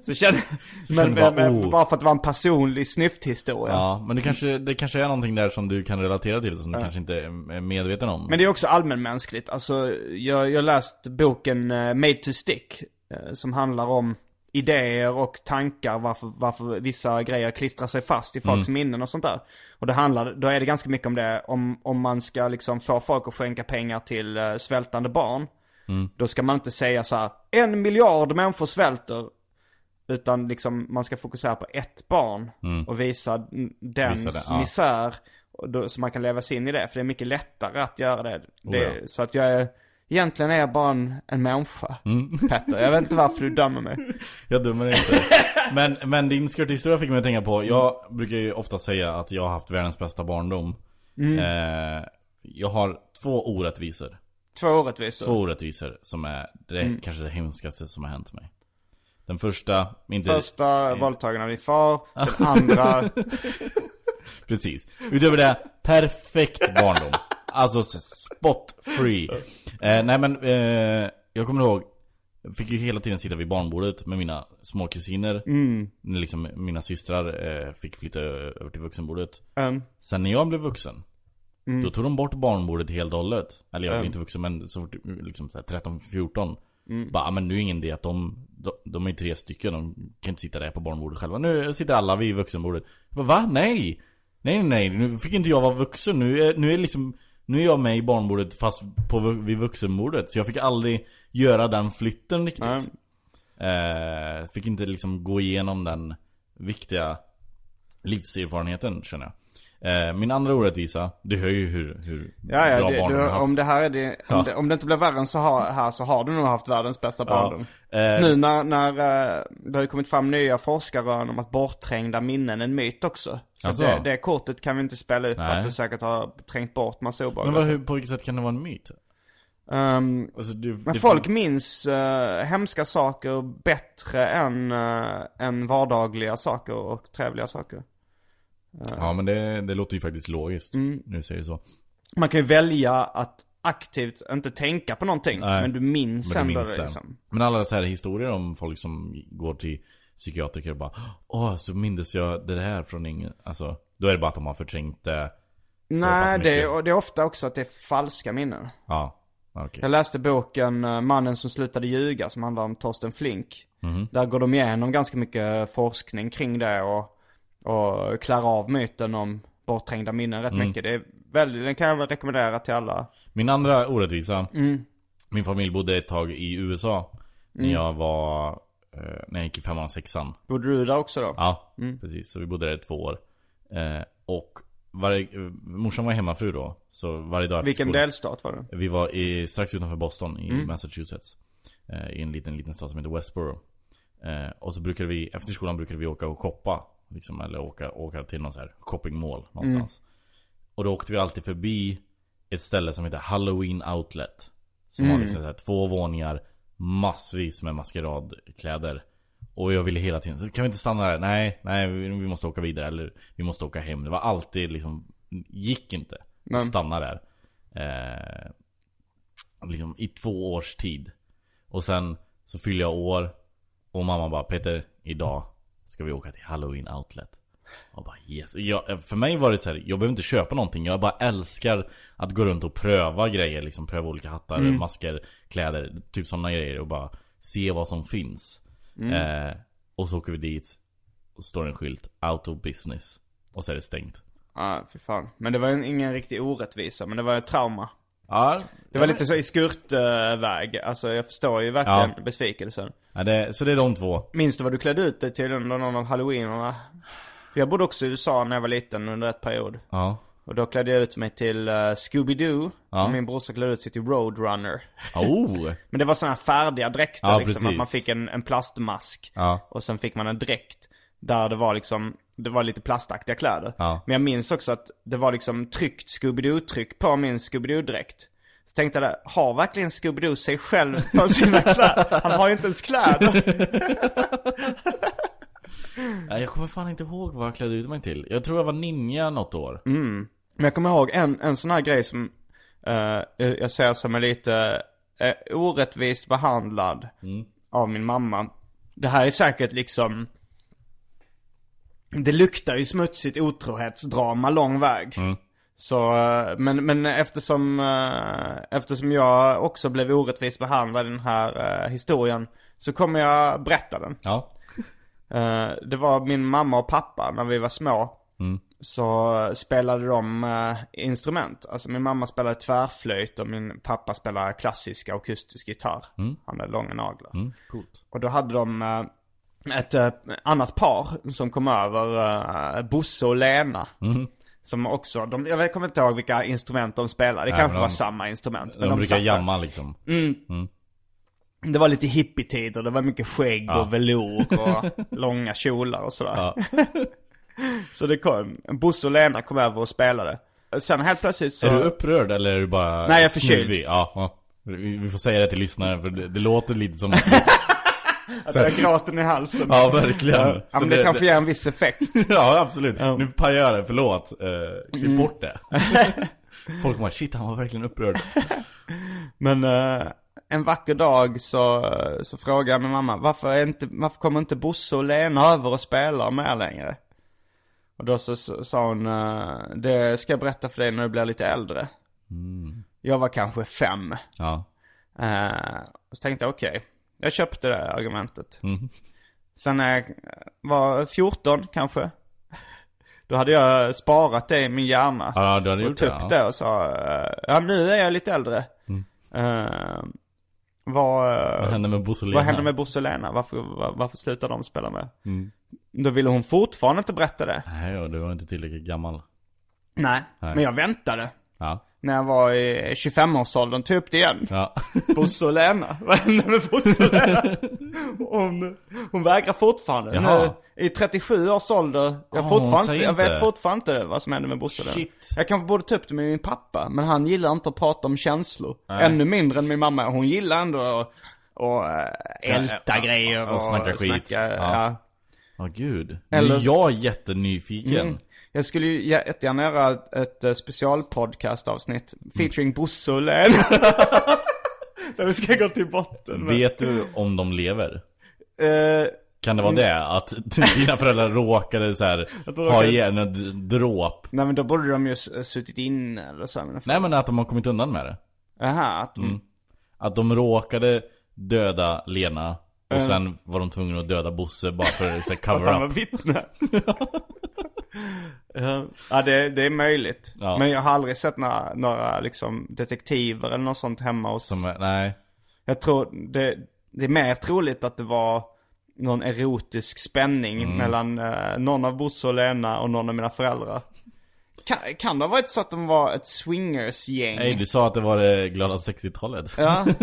Så kände men, kände bara, oh. bara för att det var en personlig snyfthistoria. Ja, men det kanske, det kanske är någonting där som du kan relatera till som du kanske inte är medveten om. Men det är också allmänmänskligt. Alltså, jag jag har läst boken eh, Made to Stick. eh, Som handlar om idéer och tankar varför, varför vissa grejer klistrar sig fast i folks minnen och sånt där. Och det handlar, då är det ganska mycket om det. Om, om man ska liksom få folk att skänka pengar till eh, svältande barn. Då ska man inte säga så här, en miljard människor svälter. Utan liksom man ska fokusera på ett barn och visa dens Visa det, ja. misär. Och då, så man kan leva sig in i det. För det är mycket lättare att göra det. det Oh ja. Så att jag är, egentligen är jag bara en, en människa. Mm. Petter, jag vet inte varför du dömer mig. <laughs> Jag dömer inte. Men, men din skörthistoria fick mig att tänka på, jag brukar ju ofta säga att jag har haft världens bästa barndom. Eh, jag har två orättvisor. Två orättvisor. Två orättvisor som är det, kanske det hemskaste som har hänt mig. Den första, inte... Första våldtagen av din far. Den andra, <laughs> Precis. Utöver det, perfekt barndom. Alltså spot free. Eh, nej men, eh, jag kommer ihåg, jag fick ju hela tiden sitta vid barnbordet med mina små kusiner. När liksom mina systrar eh, fick flytta över till vuxenbordet. um, Sen när jag blev vuxen, då tog de bort barnbordet helt och hållet. Eller jag blev Mm. inte vuxen men så fort, liksom så här 13-14. Bara, "Ah, men nu är ingen det att de, de, de är tre stycken, de kan inte sitta där på barnbordet själva. Nu sitter alla vid vuxenbordet. Jag bara, va? Nej! Nej nej, nu fick inte jag vara vuxen. Nu är, nu är liksom Nu är jag med i barnbordet fast på, vid vuxenbordet. Så jag fick aldrig göra den flytten riktigt. Eh, fick inte liksom gå igenom den viktiga livserfarenheten känner jag. Eh, min andra orättvisa, du hör ju hur, hur Ja, ja, bra det, barn du, har haft. om det här är det, om, Ja. det, om det inte blir värre än så har, här så har du nog haft världens bästa barndom. Eh, Nu när, när eh, det har ju kommit fram nya forskarrön om att bortträngda minnen är en myt också. Så Alltså? det, det kortet kan vi inte spela ut på Nej. att du säkert har trängt bort massa obehag. Men vad, hur, på vilket sätt kan det vara en myt? Ehm, Alltså, du, men folk minns eh, hemska saker bättre än, uh, än vardagliga saker och trevliga saker. Ja men det, det låter ju faktiskt logiskt, Mm. nu säger du så. Man kan ju välja att aktivt inte tänka på någonting, Nej, men du minns Men du ändå minns det liksom. Men alla så här historier om folk som går till psykiatriker och bara Åh, så mindes jag det här från ingen, alltså Då är det bara att de har förträngt det Nej, det är, och det är ofta också att det är falska minnen. Ja, okej Jag läste boken eh, Mannen som slutade ljuga som handlar om Torsten Flink. Mhm. Där går de igenom ganska mycket forskning kring det och, och klär av myten om bortträngda minnen rätt Mm. mycket. Det är väldigt, den kan jag väl rekommendera till alla. Min andra orättvisa Mm. Min familj bodde ett tag i USA När Mm. jag var, eh, när jag gick i femman och sexan Bodde du där också då? Ja, Mm. precis. Så vi bodde där i två år eh, Och varje, eh, morsan var hemmafru då Så varje dag efter Vilken skolan- delstat var det? Vi var i, strax utanför Boston i Mm. Massachusetts I en liten, liten stad som heter Westboro Och så brukade vi, efter skolan brukade vi åka och shoppa liksom, Eller åka, åka till någon så här shoppingmall någonstans. Och då åkte vi alltid förbi Ett ställe som heter Halloween Outlet. Som har liksom så här, två våningar Massvis med maskeradkläder. Och jag ville hela tiden, så kan vi inte stanna där? Nej, nej vi måste åka vidare eller vi måste åka hem. Det var alltid liksom, gick inte Men- att stanna där. Eh, Liksom i två års tid. Och sen så fyller jag år Och mamma bara Peter, idag ska vi åka till Halloween Outlet? Och bara yes. jag, För mig var det så här, jag behöver inte köpa någonting. Jag bara älskar att gå runt och pröva grejer liksom Pröva olika hattar, masker, kläder Typ sådana grejer och bara se vad som finns. Eh, Och så åker vi dit Och så står det en skylt Out of business. Och så är det stängt. Ja, fy fan. Men det var en, ingen riktig orättvisa, men det var ett trauma. Ja, Det var lite så i skurtväg. Alltså jag förstår ju verkligen Ja. besvikelsen. ja det, Så det är de två Minns du vad du klädde ut dig till under någon av halloweenerna? Jag bodde också i USA när jag var liten under ett period. Ja Och då klädde jag ut mig till uh, Scooby-Doo. Ja. Och min brorsa klädde ut sig till Roadrunner. Oh! <laughs> Men det var sådana här färdiga dräkter Ja, liksom. Att precis. man fick en, en plastmask. Ja. Och sen fick man en dräkt. Där det var liksom, det var lite plastaktiga kläder. Ja. Men jag minns också att det var liksom tryckt Scooby-Doo-tryck på min Scooby-Doo-dräkt. Så tänkte jag, har verkligen Scooby-Doo sig själv på <laughs> sina kläder? Han har ju inte ens kläder. <laughs> Jag kommer fan inte ihåg vad jag klädde ut mig till Jag tror jag var ninja något år Men jag kommer ihåg en, en sån här grej som eh, jag ser som är lite uh, orättvist behandlad av min mamma. Det här är säkert liksom Det luktar ju smutsigt otrohetsdrama lång väg. Så, eh, men, men eftersom, eh, eftersom jag också blev orättvist behandlad i den här eh, historien Så kommer jag berätta den. Ja <laughs> det var min mamma och pappa när vi var små. Så spelade de instrument. Alltså min mamma spelade tvärflöjt och min pappa spelade klassisk akustisk gitarr. Han hade långa naglar. mm, Coolt Och då hade de ett eh, annat par som kom över, uh, Bosse och Lena. Som också, de, jag kommer inte ihåg vilka instrument de spelade. Det Nej, kanske men var de- samma instrument. De, brukar satt där. jamma liksom Det var lite hippietider, det var mycket skägg och velour och <laughs> långa kjolar och sådär. Ja. <laughs> Så det kom, Bosse och Lena kom över och spelade. Sen helt plötsligt så... Är du upprörd eller är du bara Nej, jag är förkyld. Ja, ja. Vi vi får säga det till lyssnaren för det, det låter lite som att <laughs> Att jag gråter i halsen. Ja, verkligen Ja, Så men det, kanske ger en viss effekt. <laughs> Ja, absolut. Nu pajar jag det, förlåt. Uh, klipp bort det. <laughs> Folk bara, shit han var verkligen upprörd. <laughs> Men eh, en vacker dag så, så frågade jag min mamma, varför, inte, varför kommer inte Bosse och Lena över och spelar med längre? Och då så, så sa hon, eh, det ska jag berätta för dig när du blir lite äldre. Jag var kanske fem. Ja. Uh, så tänkte jag, okej, jag köpte det argumentet. Mm. Sen när jag var 14 kanske. Då hade jag sparat det i min hjärna. Ja, du hade och gjort det. Ja. det och sa, eh, ja nu är jag lite äldre. Eh, vad, eh, Vad hände med Bosse och Lena? vad hände med Bosse och Lena? Varför, var, varför slutade de spela med? Mm. Då ville hon fortfarande inte berätta det. Nej, ja, du var inte tillräckligt gammal. Nej, Nej. men jag väntade. Ja. När jag var i 25-årsåldern, tog upp det igen. Ja. <laughs> Bosse och Lena. Vad hände med Bosse och Lena? Hon, hon vägrar fortfarande. Jaha. Nu, I 37 års ålder. Jag, Ah, fortfarande, jag vet fortfarande inte vad som hände med Bosse och Lena. Shit. Jag kanske borde ta upp det med min pappa. Men han gillar inte att prata om känslor. Nej. Ännu mindre än min mamma. Hon gillar ändå att och, äh, älta ja, grejer och, och snacka skit. ja. Ja. Ja gud. Nu Eller- är jag jättenyfiken. Mm. Jag skulle ju jättegärna göra ett, ett eh, specialpodcastavsnitt featuring Bosse och Lena. <laughs> Där vi ska gå till botten med. Vet du om de lever? Eh, Kan det vara det? Att <laughs> dina föräldrar råkade så här ha råkade- ihjäl en d- dråp? nej men då borde de ju suttit inne eller så. här, Men Nej men att de har kommit undan med det. Aha, att de, Att de råkade döda Lena och Mm. sen var de tvungna att döda Bosse bara för att så här, <laughs> att han cover var up. vittne. Ja, det, det är möjligt. Ja. Men jag har aldrig sett några, några liksom detektiver eller något sånt hemma hos... Som, nej. Jag tror det, det är mer troligt att det var någon erotisk spänning Mm. mellan eh, någon av Bosse och Lena och någon av mina föräldrar. Kan, kan det ha varit så att de var ett swingersgäng? Nej, du sa att det var det glada 60-talet. Ja, <laughs>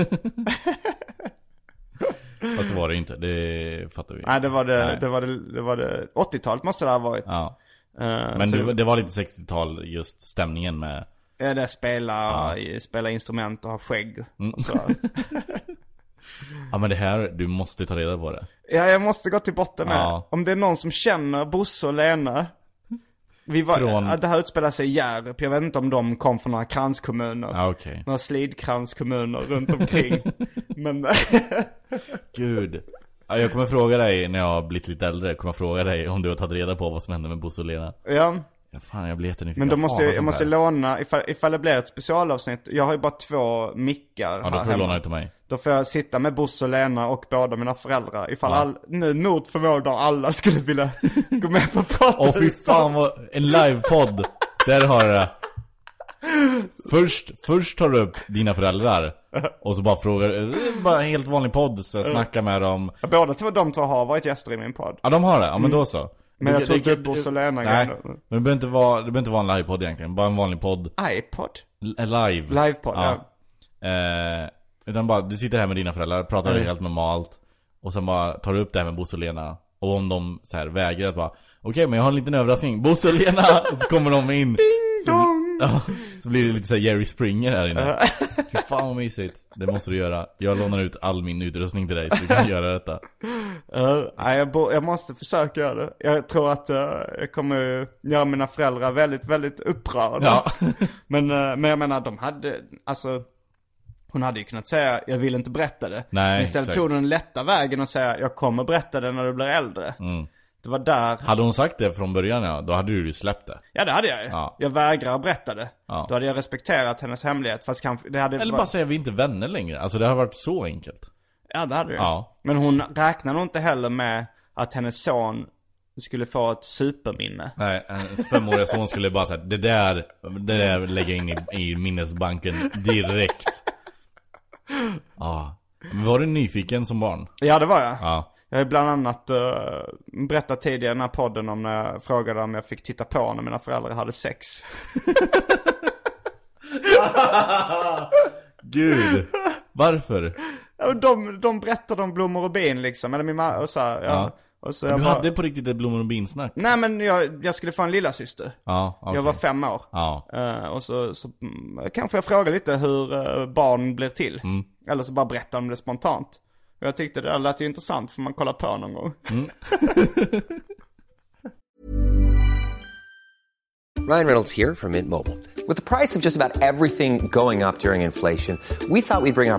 <laughs> Fast det var det inte, det fattar vi. nej det var det, Nej. det var det, det var det, 80-talet måste det ha varit. Ja. Eh, Men så det, var lite 60-tal just stämningen med Ja, det spela, spela instrument och ha skägg Mm. och så. <laughs> Ja men det här, du måste ta reda på det. Ja, jag måste gå till botten med Ja. Om det är någon som känner Bosse och Lena. Vi var, Från- ja, Det här utspelar sig i Hjärup. Jag vet inte om de kom från några kranskommuner. Ja okej. Några slidkranskommuner runt omkring. <laughs> Men, Gud. Ja, jag kommer fråga dig när jag har blivit lite äldre, jag kommer fråga dig om du har tagit reda på vad som hände med Bosse och Lena. ja. Ja, fan jag blir jättenyfiken. Men då måste jag, jag måste låna, ifall, ifall det blir ett specialavsnitt. Jag har ju bara två mickar Ja då får du låna ut till mig. Då får jag sitta med Bosse och Lena och båda mina föräldrar. Ifall all, nu mot förmåga alla skulle vilja <laughs> gå med på prata Åh fy fan vad, en livepodd! Där har du det. Först, först tar du upp dina föräldrar Och så bara frågar, bara en helt vanlig podd, så jag snackar med dem. Ja, Båda två, de två har varit gäster i min podd. Ja de har det, ja men då så. Men jag det- inte att Bosse Lena Nej, grejen- men det behöver inte vara, det behöver inte vara en livepodd egentligen, bara en vanlig podd. iPod? L- Live. Livepodd, ja. Eh, utan bara, du sitter här med dina föräldrar, pratar Mm. helt normalt Och sen bara tar du upp det här med Bosse och Lena. Och om de så här vägrar att bara Okej men jag har en liten överraskning, Bosse och Lena! <laughs> och så kommer de in. Så, ja, <laughs> så blir det lite så Jerry Springer här inne Fy fan vad mysigt, det måste du göra Jag lånar ut all min utrustning till dig så du kan göra detta Uh, jag, bo, jag måste försöka göra det. Jag tror att eh, jag kommer göra mina föräldrar väldigt, väldigt upprörda. Ja. <laughs> men, eh, men jag menar, de hade, alltså hon hade ju kunnat säga, jag vill inte berätta det. Nej, Men istället exakt. tog hon den lätta vägen och säga, jag kommer berätta det när du blir äldre. Mm. Det var där, Hade hon sagt det från början ja, då hade du ju släppt det ja det hade jag ju. Ja. Jag vägrar berätta det. Ja. Då hade jag respekterat hennes hemlighet, fast kanske, det hade Eller varit- bara säga vi är inte vänner längre, alltså det har varit så enkelt Ja det hade jag. Ja. Men hon räknar nog inte heller med att hennes son skulle få ett superminne. Nej, ens femåriga son skulle bara säga det där, det där lägger jag in i, i minnesbanken direkt. Ja. Var du nyfiken som barn? Ja det var jag. Ja. Jag har bland annat uh, berättat tidigare i den här podden om när jag frågade om jag fick titta på när mina föräldrar hade sex. <laughs> Gud. Varför? De, de berättade om blommor och bin liksom, eller min mamma, och så här, ja. Ja. Och så Du bara, hade på riktigt ett blommor och bin-snack? Nej men jag, jag skulle få en lilla syster. Ja, okej. Jag var fem år. Ja. Eh, och så, så mm, kanske jag frågade lite hur eh, barn blev till. Mm. Eller så bara berättade de det spontant. Och jag tyckte det där lät ju intressant, för man kolla på någon gång. <laughs> Ryan Reynolds here from Mint Mobile. With the price of just about everything going up during inflation, we thought we'd bring our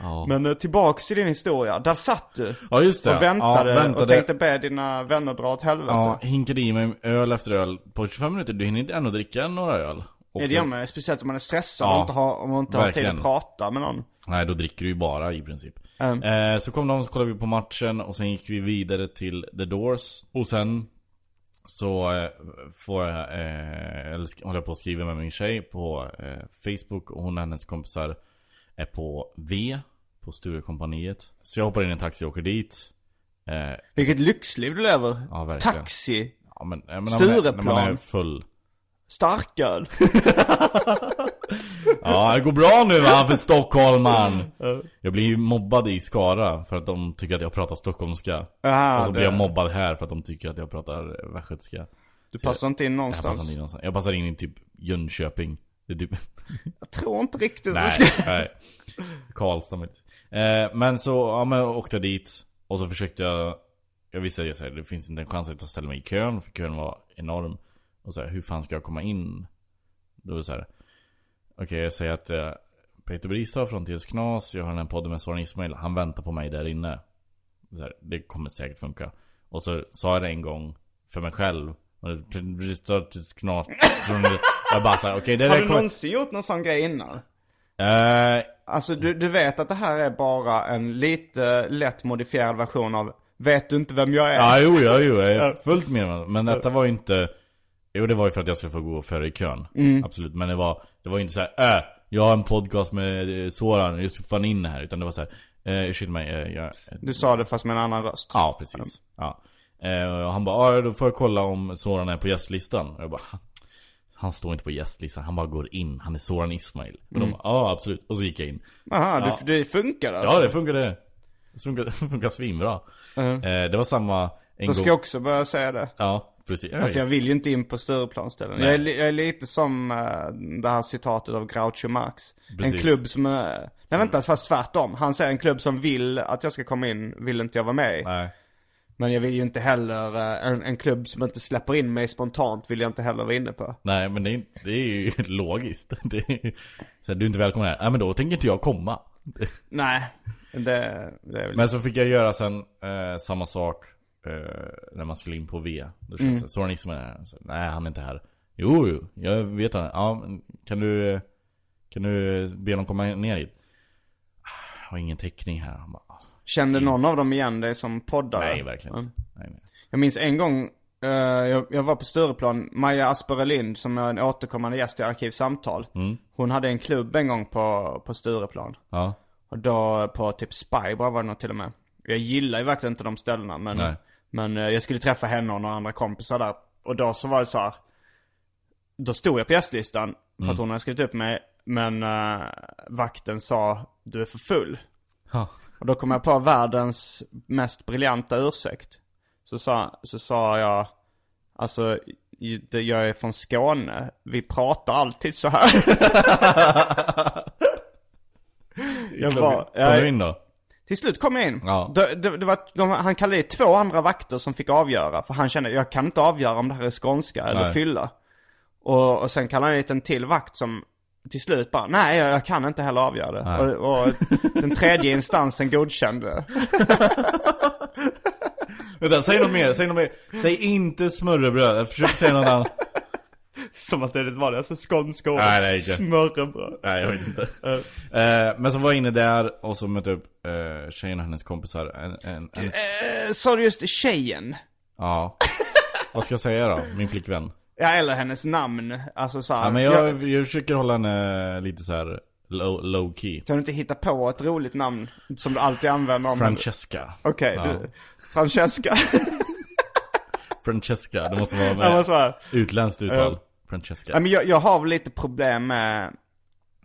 Ja. Men eh, tillbaks till din historia. Där satt du. Ja just det. Och väntade, ja, väntade. och tänkte be dina vänner dra åt helvete. Ja, hinkade i mig öl efter öl. På 25 minuter, du hinner inte ändå dricka några öl. Och Ja, det gör man speciellt om man är stressad Ja, och inte har, om man inte har tid att prata med någon. Nej, då dricker du ju bara i princip. Mm. Eh, så kom de, så kollade vi på matchen och sen gick vi vidare till The Doors. Och sen så eh, får jag, eh, eller håller jag på att skriva med min tjej på eh, Facebook och hon och hennes kompisar är på V, på Sturecompagniet. Så jag hoppar in i en taxi och åker dit. Eh, Vilket lyxliv du lever. Ja, verkligen. Taxi, ja, men, men när man är- När man är Stureplan. full. starköl. <laughs> Ja, det går bra nu va för stockholmaren. Jag blir ju mobbad i Skara för att de tycker att jag pratar stockholmska. Aha, och så blir det- jag mobbad här för att de tycker att jag pratar västgötska. Du passar inte in Jag någonstans. passar, inte in någonstans. jag passar in i typ Jönköping. Typ... Jag tror inte riktigt nej, nej. Karlstad eh, Men så, ja men jag åkte dit. Och så försökte jag Jag visste att jag, det finns inte en chans att jag ställer mig i kön. För kön var enorm. Och så här, hur fan ska jag komma in? Då var det så här. Okej, jag säger att eh, Peter Bristav från TS Knas, jag har en podd med Soran Ismail, han väntar på mig där inne. Här, det kommer säkert funka. Och så sa jag det en gång för mig själv. Och det- Bristav, TS Knas. från- Jag bara såhär, okej det Har du kommer... någonsin gjort någon sån grej innan? Eh, Alltså du, du vet att det här är bara en lite lätt modifierad version av Vet du inte vem jag är? Ja, jo, ja, jo, jag är fullt med. Men detta var ju inte... Jo, det var ju för att jag skulle få gå före i kön. Mm. Absolut. Men det var, det var inte så här, äh, jag har en podcast med eh, Soran, jag ska fan in här. Utan det var så här, eh, ursäkta mig, eh, jag... Du sa det fast med en annan röst. Ja, precis. Ja. Eh, och han bara, ja då får jag kolla om Soran är på gästlistan. Och jag bara, han står inte på gästlistan, han bara går in. Han är Soran Ismail. Och de Mm. bara, ja absolut. Och så gick jag in. Aha, Ja. det, det funkar alltså? Ja, det funkade. Det funkar, <laughs> det funkar svinbra. Mhm. Eh, det var samma en Då ska jag också börja säga det. Ja, precis. Alltså jag vill ju inte in på Stureplansställen. Jag är, jag är lite som uh, det här citatet av Groucho Marx. Precis. En klubb som är... Nej vänta, fast tvärtom. Han säger en klubb som vill att jag ska komma in, vill inte jag vara med i. Nej. Men jag vill ju inte heller, eh, en, en klubb som inte släpper in mig spontant vill jag inte heller vara inne på. Nej men det är, det är ju <laughs> logiskt. Det är, så du är inte välkommen här. Nej men då tänker inte jag komma. <laughs> Nej, det, det är väl... Men så fick jag göra sen eh, samma sak eh, när man skulle in på V. Då känns Mm. det, Soran Ismail är. Så, Nej han är inte här. Jo, jo, jag vet han. Ja, kan du, kan du be honom komma ner hit? Ah, Jag har ingen täckning här. Han bara, ah, Kände någon av dem igen dig som poddare? nej verkligen Mm. inte. Nej. Jag minns en gång, eh, jag, jag var på Stureplan, Maja Asperelind som är en återkommande gäst i Arkivsamtal. Mm. Hon hade en klubb en gång på, på Stureplan. Ja. Och då på typ Spybar var det nog till och med. Jag gillar ju verkligen inte de ställena men, Nej. men eh, jag skulle träffa henne och några andra kompisar där. Och då så var det så här. Då stod jag på gästlistan för Mm. att hon hade skrivit upp mig. Men eh, vakten sa du är för full. Ja. Och då kom jag på världens mest briljanta ursäkt. Så sa, så sa jag, alltså jag är från Skåne, vi pratar alltid så här. <laughs> jag var, kom du in då? till slut kom jag in. Ja. Det, det, det var, de, han kallade det två andra vakter som fick avgöra. För han kände, jag kan inte avgöra om det här är skånska eller Nej. fylla. Och, och sen kallade han dit en till vakt som till slut bara, nej jag, kan inte heller avgöra det. Och, och den tredje instansen godkände. <laughs> Vänta, säg något mer, säg något mer. Säg inte smörrebröd, jag försöker säga något annat. <laughs> Som att det är det vanligaste skånska ordet. Nej, det är inte. Smörrebröd. Nej, jag vet inte. Eh, men så var jag inne där och så mötte jag upp uh, tjejen och hennes kompisar. En, en, en, Eh, sa du just tjejen? ja. Vad ska jag säga då? Min flickvän. Ja, eller hennes namn. Alltså så här, Ja men jag, jag försöker hålla henne lite så här low, low key. Kan du inte hitta på ett roligt namn som du alltid använder om Francesca. Okej, Ja. du- Francesca. <laughs> Francesca, det måste vara <laughs> Ja, med här. utländskt uttal. Ja. Francesca. Ja, men jag, jag har väl lite problem med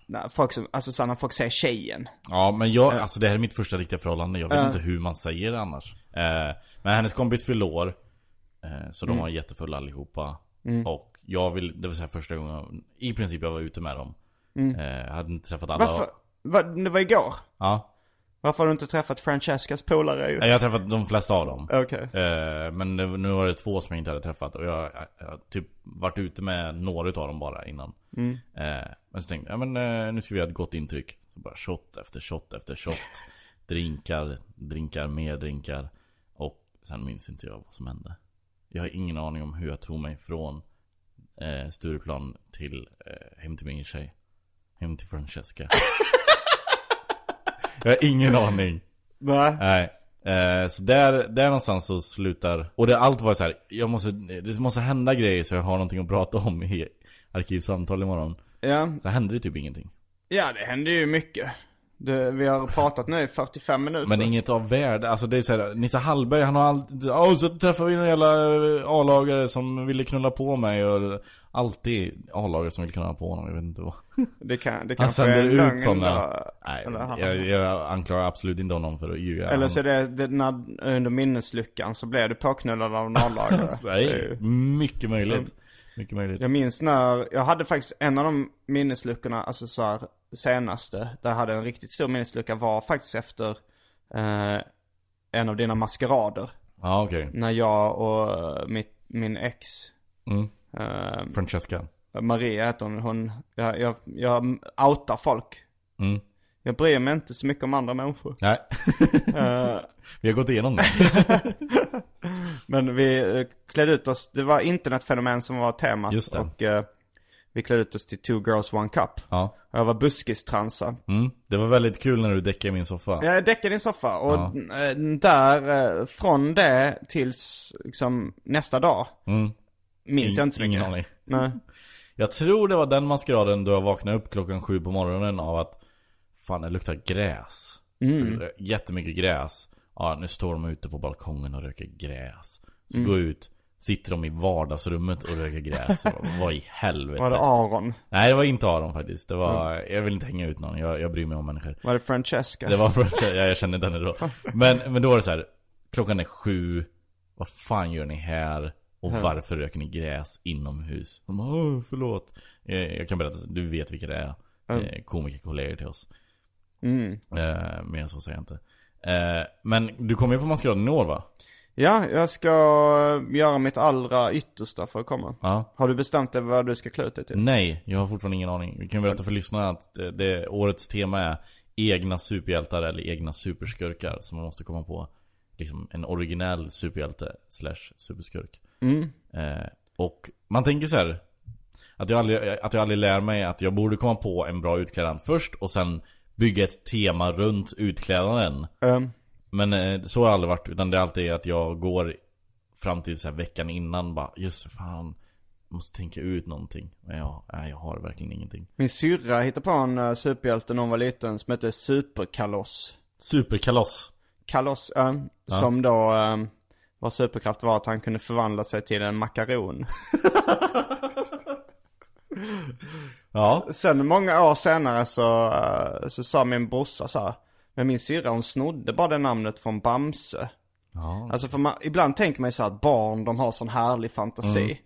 när folk som, alltså så när folk säger tjejen. Ja men jag, alltså det här är mitt första riktiga förhållande, jag vet Ja. inte hur man säger det annars eh, Men hennes kompis fyllde år eh, Så de Mm. var jättefulla allihopa Mm. Och jag vill, det var så första gången I princip jag var ute med dem Mm. eh, Jag hade inte träffat alla Varför? Va, det var igår? Ja Varför har du inte träffat Francescas polare? Jag har träffat de flesta av dem Okej. eh, Men nu var det två som jag inte hade träffat Och jag, har typ varit ute med några utav dem bara innan Mm. eh, Men så tänkte jag, ja, men eh, nu ska vi ha ett gott intryck så bara shot efter shot efter shot <laughs> Drinkar, drinkar, mer drinkar Och sen minns inte jag vad som hände Jag har ingen aning om hur jag tog mig från eh, Stureplan till eh, hem till min tjej Hem till Francesca <laughs> Jag har ingen aning Nej. Nej eh, Så där, där någonstans så slutar Och det, allt var så här, jag måste, det måste hända grejer så jag har någonting att prata om i arkivsamtal imorgon Ja. Så hände det typ ingenting Ja, det händer ju mycket. Det, vi har pratat nu i 45 minuter. Men inget av värde, alltså det är såhär, Nisse Hallberg han har alltid, åh så träffade vi någon jävla eh, A-lagare som ville knulla på mig och Alltid A-lagare som vill knulla på honom, jag vet inte vad. <laughs> Det kan, det Han sänder en ut sådana, nej jag, jag anklagar absolut inte honom för att ljuga. Eller så är det, det när, under minneslyckan så blev du påknullad av en A-lagare. <laughs> Mycket möjligt Mycket möjligt Jag minns när, jag hade faktiskt en av de minnesluckorna, alltså så här, senaste, där jag hade en riktigt stor minneslucka var faktiskt efter eh, en av dina maskerader. Ja okej, När jag och eh, mitt, min ex, mm. eh, Francesca Maria heter hon, hon jag, jag, jag outar folk. mm. Jag bryr mig inte så mycket om andra människor. Nej, Eh, <laughs> vi har gått igenom det <laughs> Men vi eh, klädde ut oss, det var internetfenomen som var temat. Just det. Och eh, vi klädde ut oss till Two Girls One Cup. Ja, Och jag var buskistransa. mm. det var väldigt kul när du däckade min soffa Jag däckade en soffa och Ja. eh, där, eh, från det tills liksom nästa dag. mm. Minns jag inte så Ingen mycket. aning Nej. <laughs> Jag tror det var den maskeraden då jag vaknade upp klockan sju på morgonen av att Fan det luktar gräs Mm. Jättemycket gräs Ja nu står de ute på balkongen och röker gräs Så Mm. går jag ut Sitter de i vardagsrummet och röker gräs <laughs> Vad i helvete Var det Aron? Nej det var inte Aron faktiskt Det var, jag vill inte hänga ut någon, jag, jag bryr mig om människor Var det Francesca? Det var först, jag, jag kände inte henne då <laughs> men, men då var det så här. Klockan är sju Vad fan gör ni här? Och Ja. varför röker ni gräs inomhus? De bara, Åh, förlåt jag, jag kan berätta, du vet vilka det är Mm. eh, Komikerkollegor till oss Mm. eh, Mer så säger jag inte eh, Men du kommer ju på maskeraden i år va? Ja, jag ska göra mitt allra yttersta för att komma. Ja Har du bestämt dig vad du ska klä ut dig till? Nej, jag har fortfarande ingen aning Vi kan berätta för lyssnarna att det, det, årets tema är Egna superhjältar eller egna superskurkar Som man måste komma på Liksom en originell superhjälte slash superskurk Mm. eh, Och man tänker så här att jag, aldrig, att jag aldrig lär mig att jag borde komma på en bra utklädnad först och sen bygga ett tema runt utklädnaden Ehm, Men eh, så har det aldrig varit utan det är alltid att jag går fram till så veckan innan bara Just fan Måste tänka ut någonting Men jag, nej, jag har verkligen ingenting min syrra hittade på en uh, superhjälte när hon var liten som hette Superkaloss. Superkaloss Kaloss, ja. Som då, um, var superkraft var att han kunde förvandla sig till en makaron. <laughs> Ja Sen många år senare så, eh, så sa min brorsa så här, Men min syrra hon snodde bara det namnet från Bamse. Ja Alltså för man, ibland tänker man ju så att barn de har sån härlig fantasi. Mm.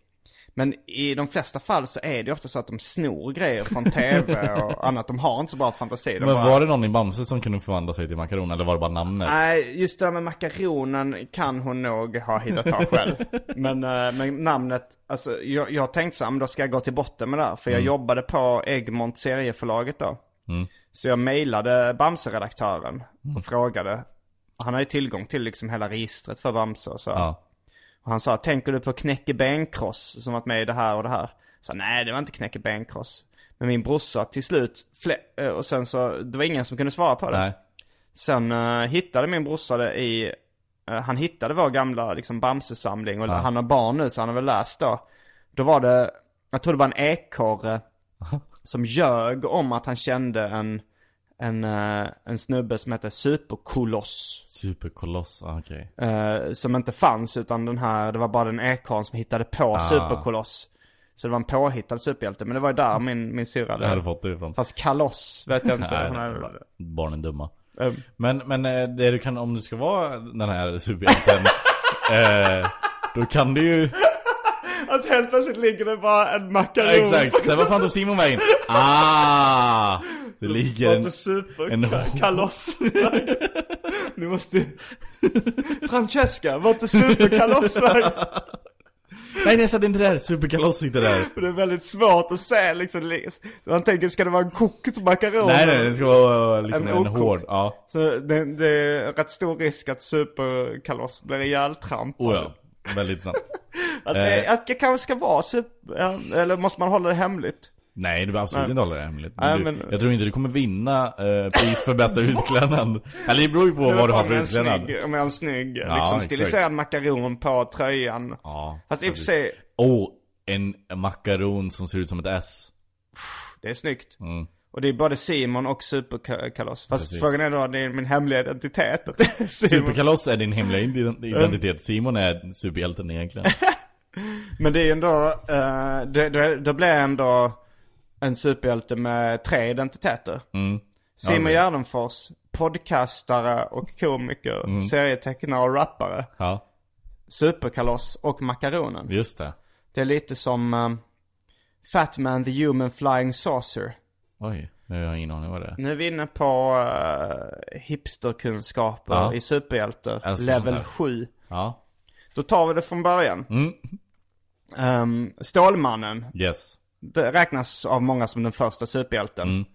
Men i de flesta fall så är det ofta så att de snor grejer från tv och <laughs> annat. De har inte så bra fantasi. De Men bara, var det någon i Bamse som kunde förvandla sig till makaron eller var det bara namnet? Nej, just det där med makaronen kan hon nog ha hittat på själv. <laughs> men, eh, men namnet, alltså jag, jag tänkte så här, men då ska jag gå till botten med det här. För jag jobbade på Egmont serieförlaget då. Mm. Så jag mejlade Bamse-redaktören och frågade. Han har ju tillgång till liksom hela registret för Bamse och så. Ja Och han sa, tänker du på Knäcke Benkross som varit med i det här och det här? Så nej, det var inte Knäcke Benkross. Men min brorsa till slut, eh, och sen så, det var ingen som kunde svara på det. Nej Sen uh, hittade min brorsa det i, eh, han hittade vår gamla liksom Bamse-samling och Ja. han har barn nu så han har väl läst då. Då var det, jag tror det var en ekorre <laughs> som ljög om att han kände en, en, eh, en snubbe som hette Superkoloss. Superkoloss, ah, okej. Eh, som inte fanns utan den här, det var bara den ekorren som hittade på Ah. Superkoloss. Så det var en påhittad superhjälte. Men det var ju där min, min syrra Jag hade fått det ifrån. Fast Kaloss vet jag inte. Nej, nej, är- barn är dumma. Um. Men, men eh, det du kan, om du ska vara den här superhjälten <laughs> eh, Då kan du ju Att helt plötsligt ligger det bara en makaron. Exakt, sen vad fan tog Simon vägen? Ah! Det ligger en, super en kaloss. <laughs> Ni måste Francesca, vart är superkaloss? Nej nej satt inte där, superkaloss sitter där För <laughs> Det är väldigt svårt att se liksom. li- Man tänker, ska det vara en kokt makaron? Nej nej det ska vara liksom En en, hård, ja Så det, det är rätt stor risk att superkaloss blir ihjältrampad. Oh ja, väldigt snabbt <laughs> Att det, Eh. att det kanske ska vara super, eller måste man hålla det hemligt? Nej du behöver absolut Nej. inte hålla det hemligt men Nej, du, men- Jag tror inte du kommer vinna eh, pris för bästa utklädnad Eller det beror ju på Det vad du har för utklädnad snygg, Om jag har en snygg, Ja, liksom stiliserad makaron på tröjan. Ja, Fast i och för sig, Oh, en makaron som ser ut som ett S det är snyggt. Mm. Och det är både Simon och superkaloss. Fast Precis. frågan är då, det är min hemliga identitet. Det är din hemliga ident- identitet, Simon är superhjälten egentligen <laughs> Men det är ju ändå, uh, det, det, det blir ändå en superhjälte med tre identiteter. mm. Simon Gärdenfors, podcastare och komiker, Mm. serietecknare och rappare. Ja, Superkaloss och makaronen. just det Det är lite som um, Fat Man the Human Flying Saucer. Oj, nu har jag ingen aning vad det är Nu är vi inne på uh, hipsterkunskaper Ja. i superhjältar. Level här. 7. Ja, Då tar vi det från början. mm. Um, Stålmannen. yes Det räknas av många som den första superhjälten. Mm.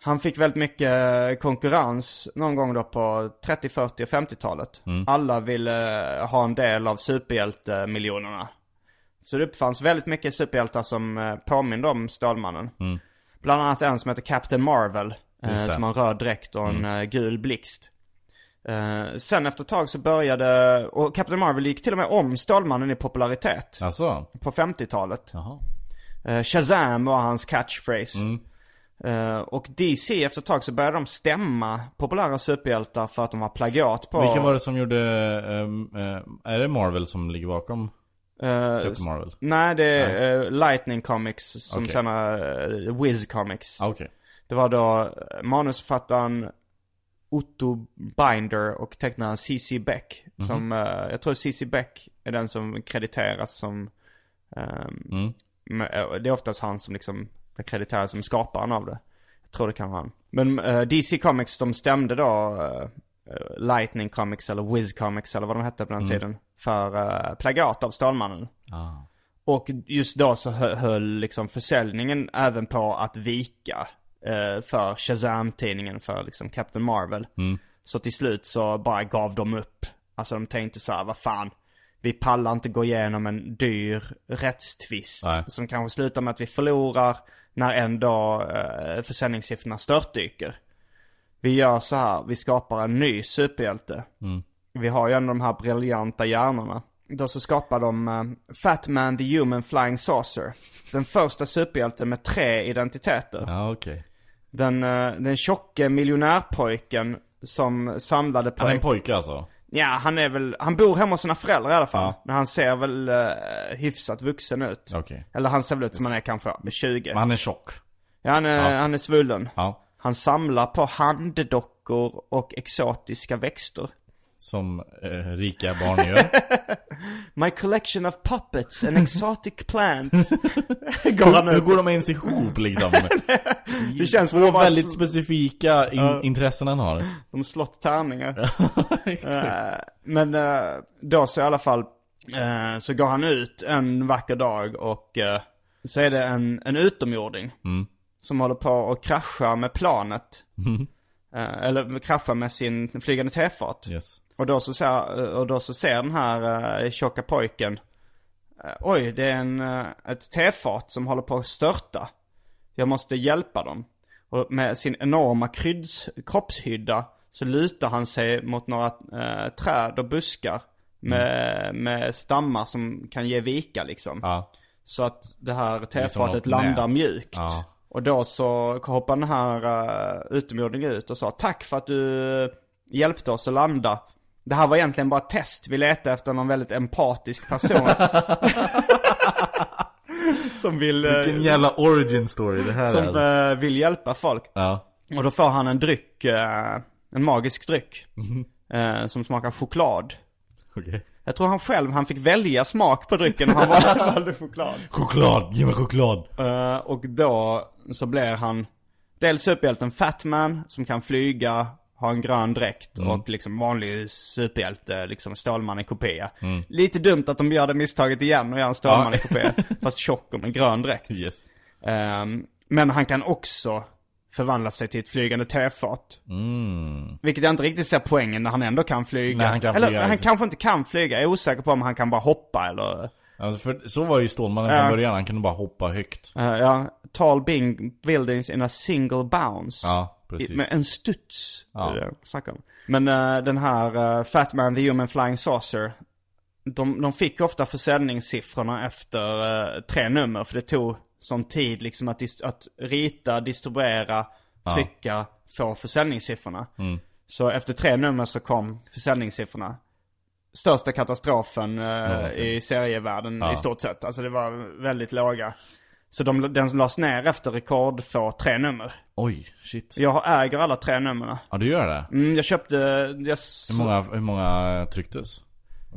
Han fick väldigt mycket konkurrens någon gång då på 30, 40 och 50-talet. Mm. Alla ville ha en del av superhjältemiljonerna. Så det uppfanns väldigt mycket superhjältar som eh, påminde om Stålmannen. Mm. Bland annat en som heter Captain Marvel. Eh. Mm. som har en röd dräkt och en eh, gul blixt. Eh, sen efter ett tag så började, och Captain Marvel gick till och med om Stålmannen i popularitet. Alltså, På 50-talet. jaha Eh, Shazam var hans catchphrase. Mm. Eh, och DC efter ett tag så började de stämma populära superhjältar för att de var plagiat på... Vilka var det som gjorde, ehm, eh, är det Marvel som ligger bakom Eh, Captain Marvel? Nej, det är eh, Lightning Comics som Okej. senare uh, Wiz Comics. Ah, Okej, Det var då eh, manusförfattaren Otto Binder och tecknaren C.C. Beck. Mhm. Som, eh, jag tror C.C. Beck är den som krediteras som... ehm, mm. med, det är oftast han som liksom är krediterad som skaparen av det. Jag tror det kan vara han. Men eh, DC Comics de stämde då eh, Lightning Comics eller Wiz Comics eller vad de hette på den tiden. För uh, plagiat av Stålmannen. ah. Och just då så hö- höll liksom försäljningen även på att vika eh, för Shazam-tidningen för liksom Captain Marvel. Mm. Så till slut så bara gav de upp. Alltså de tänkte så här, vad fan. Vi pallar inte gå igenom en dyr rättstvist. Nej. Som kanske slutar med att vi förlorar när ändå eh, försäljningssiffrorna störtdyker. Vi gör så här, vi skapar en ny superhjälte. Mm. Vi har ju ändå de här briljanta hjärnorna. Då så skapar de eh, Fat Man the Human Flying Saucer. Den första superhjälten med tre identiteter. Ja okej Den, eh, den tjocke miljonärpojken som samlade på... Han är en pojke alltså? Ja, han är väl, han bor hemma hos sina föräldrar i alla fall. Ja. Men han ser väl uh, hyfsat vuxen ut. Okej Eller han ser väl ut som han är kanske med 20. Men han är tjock? Ja, han är, Ja. han är svullen. Ja Han samlar på handdockor och exotiska växter. Som eh, rika barn gör <laughs> My collection of puppets and exotic plants. <laughs> Går han Hur ut. går de ens ihop liksom? <laughs> Det känns Två bara väldigt specifika in- Ja. intressen han har De slått tärningar. Eh, men eh, då så i alla fall eh, så går han ut en vacker dag och så är det en, en utomjording. Mm. Som håller på att krascha med planet. Eh, eller krascha med sin flygande tefat. Yes Och då så ser, och då så ser den här uh, tjocka pojken eh, Oj, det är en, eh, ett tefat som håller på att störta. Jag måste hjälpa dem. Och med sin enorma krydds, kroppshydda så lutar han sig mot några eh, träd och buskar. Med, med stammar som kan ge vika liksom. Ja Så att det här tefatet landar nät. mjukt. Ja. Och då så hoppar den här uh, utomjordingen ut och sa tack för att du hjälpte oss att landa. Det här var egentligen bara ett test. Vi letade efter någon väldigt empatisk person. <laughs> som vill, eh, Vilken jävla origin story det här som är. eh, vill hjälpa folk. Ja. Och då får han en dryck, eh, en magisk dryck. Eh, som smakar choklad. Okej. Jag tror han själv, han fick välja smak på drycken och han val- <laughs> valde choklad. Choklad, ge mig choklad. Och då så blir han dels superhjälten Fatman som kan flyga, ha en grön dräkt Mm. och liksom vanlig superhjälte, liksom Stålman i kopia. Lite dumt att de gör det misstaget igen och gör en Stålman Mm. Ja. <laughs> fast tjock och med grön dräkt. Yes. Ehm, men han kan också förvandla sig till ett flygande tefat. Mm. Vilket jag inte riktigt ser poängen när han ändå kan flyga. Nej, han kan eller flyga, han kanske inte kan flyga. Jag är osäker på om han kan bara hoppa eller... Alltså för så var ju Stålmannen från början, han kunde bara hoppa högt. Uh, ja, tall buildings in a single bounce. Ja, precis. I, med en studs. Ja. Det är det jag om. Men eh, den här uh, Fat Man the Human Flying Saucer. De, de fick ofta försäljningssiffrorna efter eh, tre nummer. För det tog sån tid liksom att, att rita, distribuera, trycka, få försäljningssiffrorna. Mm. Så efter tre nummer så kom försäljningssiffrorna. Största katastrofen eh, Någonsin. i serievärlden Ja. i stort sett. Alltså det var väldigt låga. Så de, den lades ner efter rekord få tre nummer. Oj, shit. Jag äger alla tre numren. Ja, du gör det? Mm, jag köpte, jag, s- Hur många, hur många trycktes?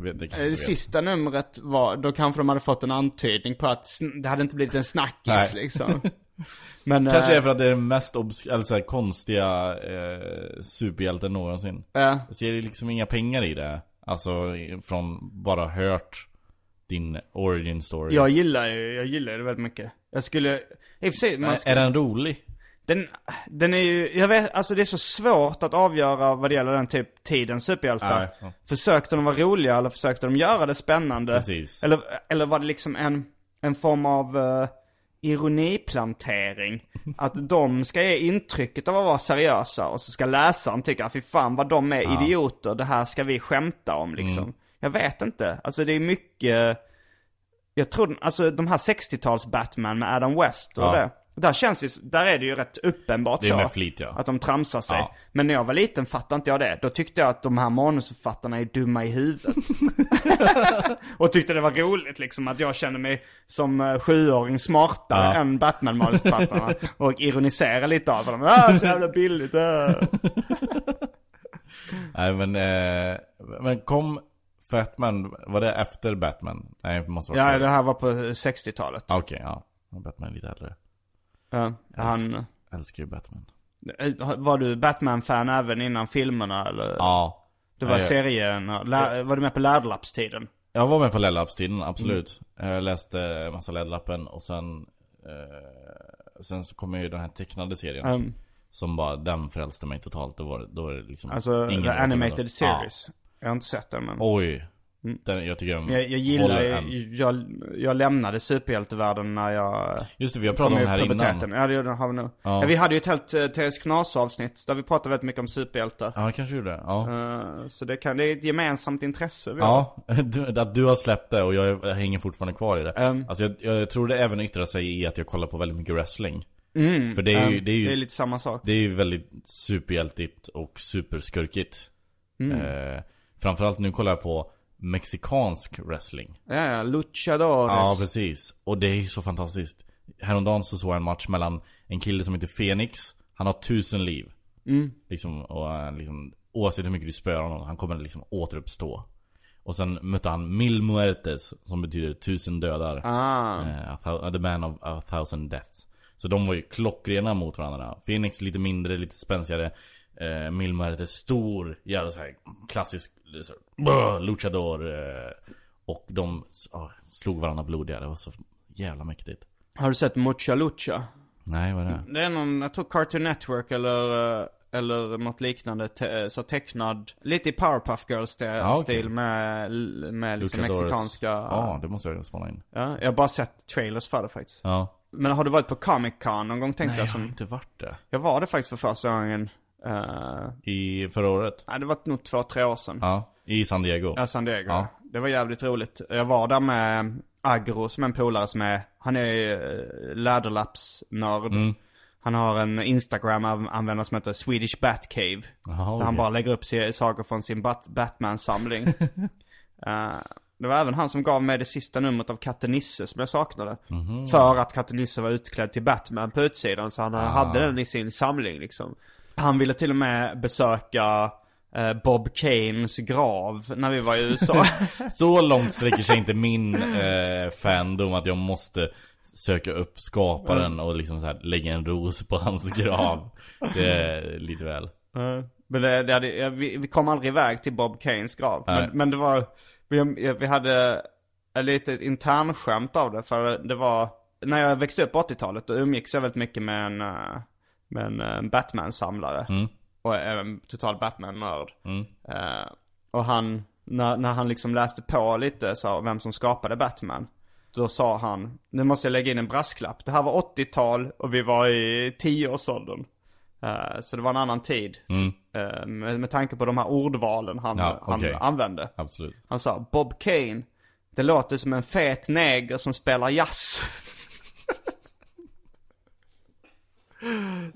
Det eh, sista numret var, då kanske de hade fått en antydning på att det hade inte blivit en snackis liksom. <laughs> Men, Kanske eh, är för att det är den mest så här, konstiga eh, superhjälten någonsin. eh, Jag ser liksom inga pengar i det. Alltså från bara hört din origin story. jag gillar ju, jag gillar det väldigt mycket. Jag skulle, i och för sig, man är, ska, är den rolig? den, den är ju, jag vet, alltså det är så svårt att avgöra vad det gäller den typ tidens superhjältar. Ja. Försökte de vara roliga eller försökte de göra det spännande? Precis. Eller, eller var det liksom en, en form av uh, ironiplantering? <laughs> Att de ska ge intrycket av att vara seriösa och så ska läsaren tycka, fy fan vad de är idioter, det här ska vi skämta om liksom. Mm. Jag vet inte, alltså det är mycket, jag tror, alltså de här 60-tals Batman med Adam West och Ja. det. Där känns ju, där är det ju rätt uppenbart Det är så. med flit, ja. Att de tramsar sig. Ja. Men när jag var liten fattade inte jag det. Då tyckte jag att de här manusförfattarna är dumma i huvudet. <laughs> och tyckte det var roligt liksom att jag kände mig som uh, sjuåring smartare Ja. än Batman-manusförfattarna. <laughs> och ironisera lite av dem. Ah, så jävla billigt. ah." Nej men, eh, men kom Fatman, var det efter Batman? Nej måste vara ja, det här var på 60-talet. Ah, Okej, ja. Batman är lite äldre. Ja, han... Jag älskar ju Batman. Eh, Var du Batman-fan även innan filmerna eller? Ja. Det var Ja, jag- serien, var du med på läderlappstiden? Jag var med på LED-lappstiden, absolut. Jag läste massa LED-lappen och sen eh, Sen så kom ju den här tecknade serien Um, Som bara, den frälste mig totalt. Då var det, då var det liksom alltså, the animated series. Jag har inte sett den men. Oj. Den, jag tycker den Jag, jag gillar än. jag, jag lämnade superhjältevärlden när jag Just det, vi har pratat om i det här innan. Ja det har vi nog. Ja. Ja. vi hade ju ett helt uh, TS Knas avsnitt där vi pratade väldigt mycket om superhjältar. Ja, kanske gjorde det. Ja. Eh, så det kan, det är ett gemensamt intresse vi. Ja, <laughs> du, att du har släppt det och jag, jag hänger fortfarande kvar i det. Ehm. Alltså jag, jag tror det även yttrar sig i att jag kollar på väldigt mycket wrestling. Mm, För det är ju, ehm, det är ju, det är lite samma sak. det är ju väldigt superhjältigt och superskurkigt. Mm. Eh, framförallt nu kollar jag på mexikansk wrestling. Ja, ja, luchadores. Ja, precis. Och det är ju så fantastiskt. Häromdagen så såg jag en match mellan en kille som heter Phoenix. Han har tusen liv. Mm. Liksom, och eh, liksom, oavsett hur mycket du spöar honom, han kommer liksom återuppstå. Och sen mötte han Mil Muertes, som betyder tusen dödar. Ah. Thou- the man of a thousand deaths. Så de var ju klockrena mot varandra. Phoenix lite mindre, lite spänstigare. Eh, Mil Muertes stor, jävla så här klassisk så, här, luchador. Eh, och de ah, slog varandra blodiga. Det var så jävla mäktigt. Har du sett Mucha Lucha? Nej, vad är det? Det är någon, jag tror Cartoon Network eller, eh, eller något liknande, te, så tecknad, lite i Powerpuff Girls-stil Ja, okej. med, med liksom Luchadores. mexikanska. Ja, det måste jag spana in. Ja, jag har bara sett trailers för det faktiskt. Ja. Men har du varit på Comic Con någon gång tänkte Nej, jag jag har som... inte varit det. Jag var det faktiskt för första gången. Uh, I förra året? nej, det var nog två, tre år sedan. Ja. I San Diego? Ja, San Diego. Ja. Det var jävligt roligt. Jag var där med Agro som är en polare som är, han är uh, läderlappsnörd. Mm. Han har en Instagram-användare som heter Swedish Batcave. Jaha, Där han bara lägger upp saker från sin Bat- Batman-samling. <laughs> Eh, det var även han som gav mig det sista numret av Katte Nisse som jag saknade. Mhm. För att Katte Nisse var utklädd till Batman på utsidan så han Ah. hade den i sin samling liksom. Han ville till och med besöka eh, Bob Kanes grav när vi var i USA. <laughs> Så långt sträcker sig inte min eh, fandom att jag måste söka upp skaparen och liksom så här lägga en ros på hans grav. Det är lite väl. Eh, Men det, det hade, vi, vi kom aldrig iväg till Bob Kanes grav. Men, men det var, vi, vi hade ett litet internskämt av det. För det var, när jag växte upp på 80-talet då umgicks jag väldigt mycket med en, eh, med en eh, Batman-samlare. Mm. Och en total Batman-nörd. Mm. Eh, och han, när, när han liksom läste på lite så, vem som skapade Batman. Då sa han, nu måste jag lägga in en brasklapp. Det här var 80-tal och vi var i 10-årsåldern. Eh, så det var en annan tid. Mm. Eh, med, med tanke på de här ordvalen han, Ja, han okej. använde. Absolut. Han sa, Bob Kane, det låter som en fet neger som spelar jazz. <laughs>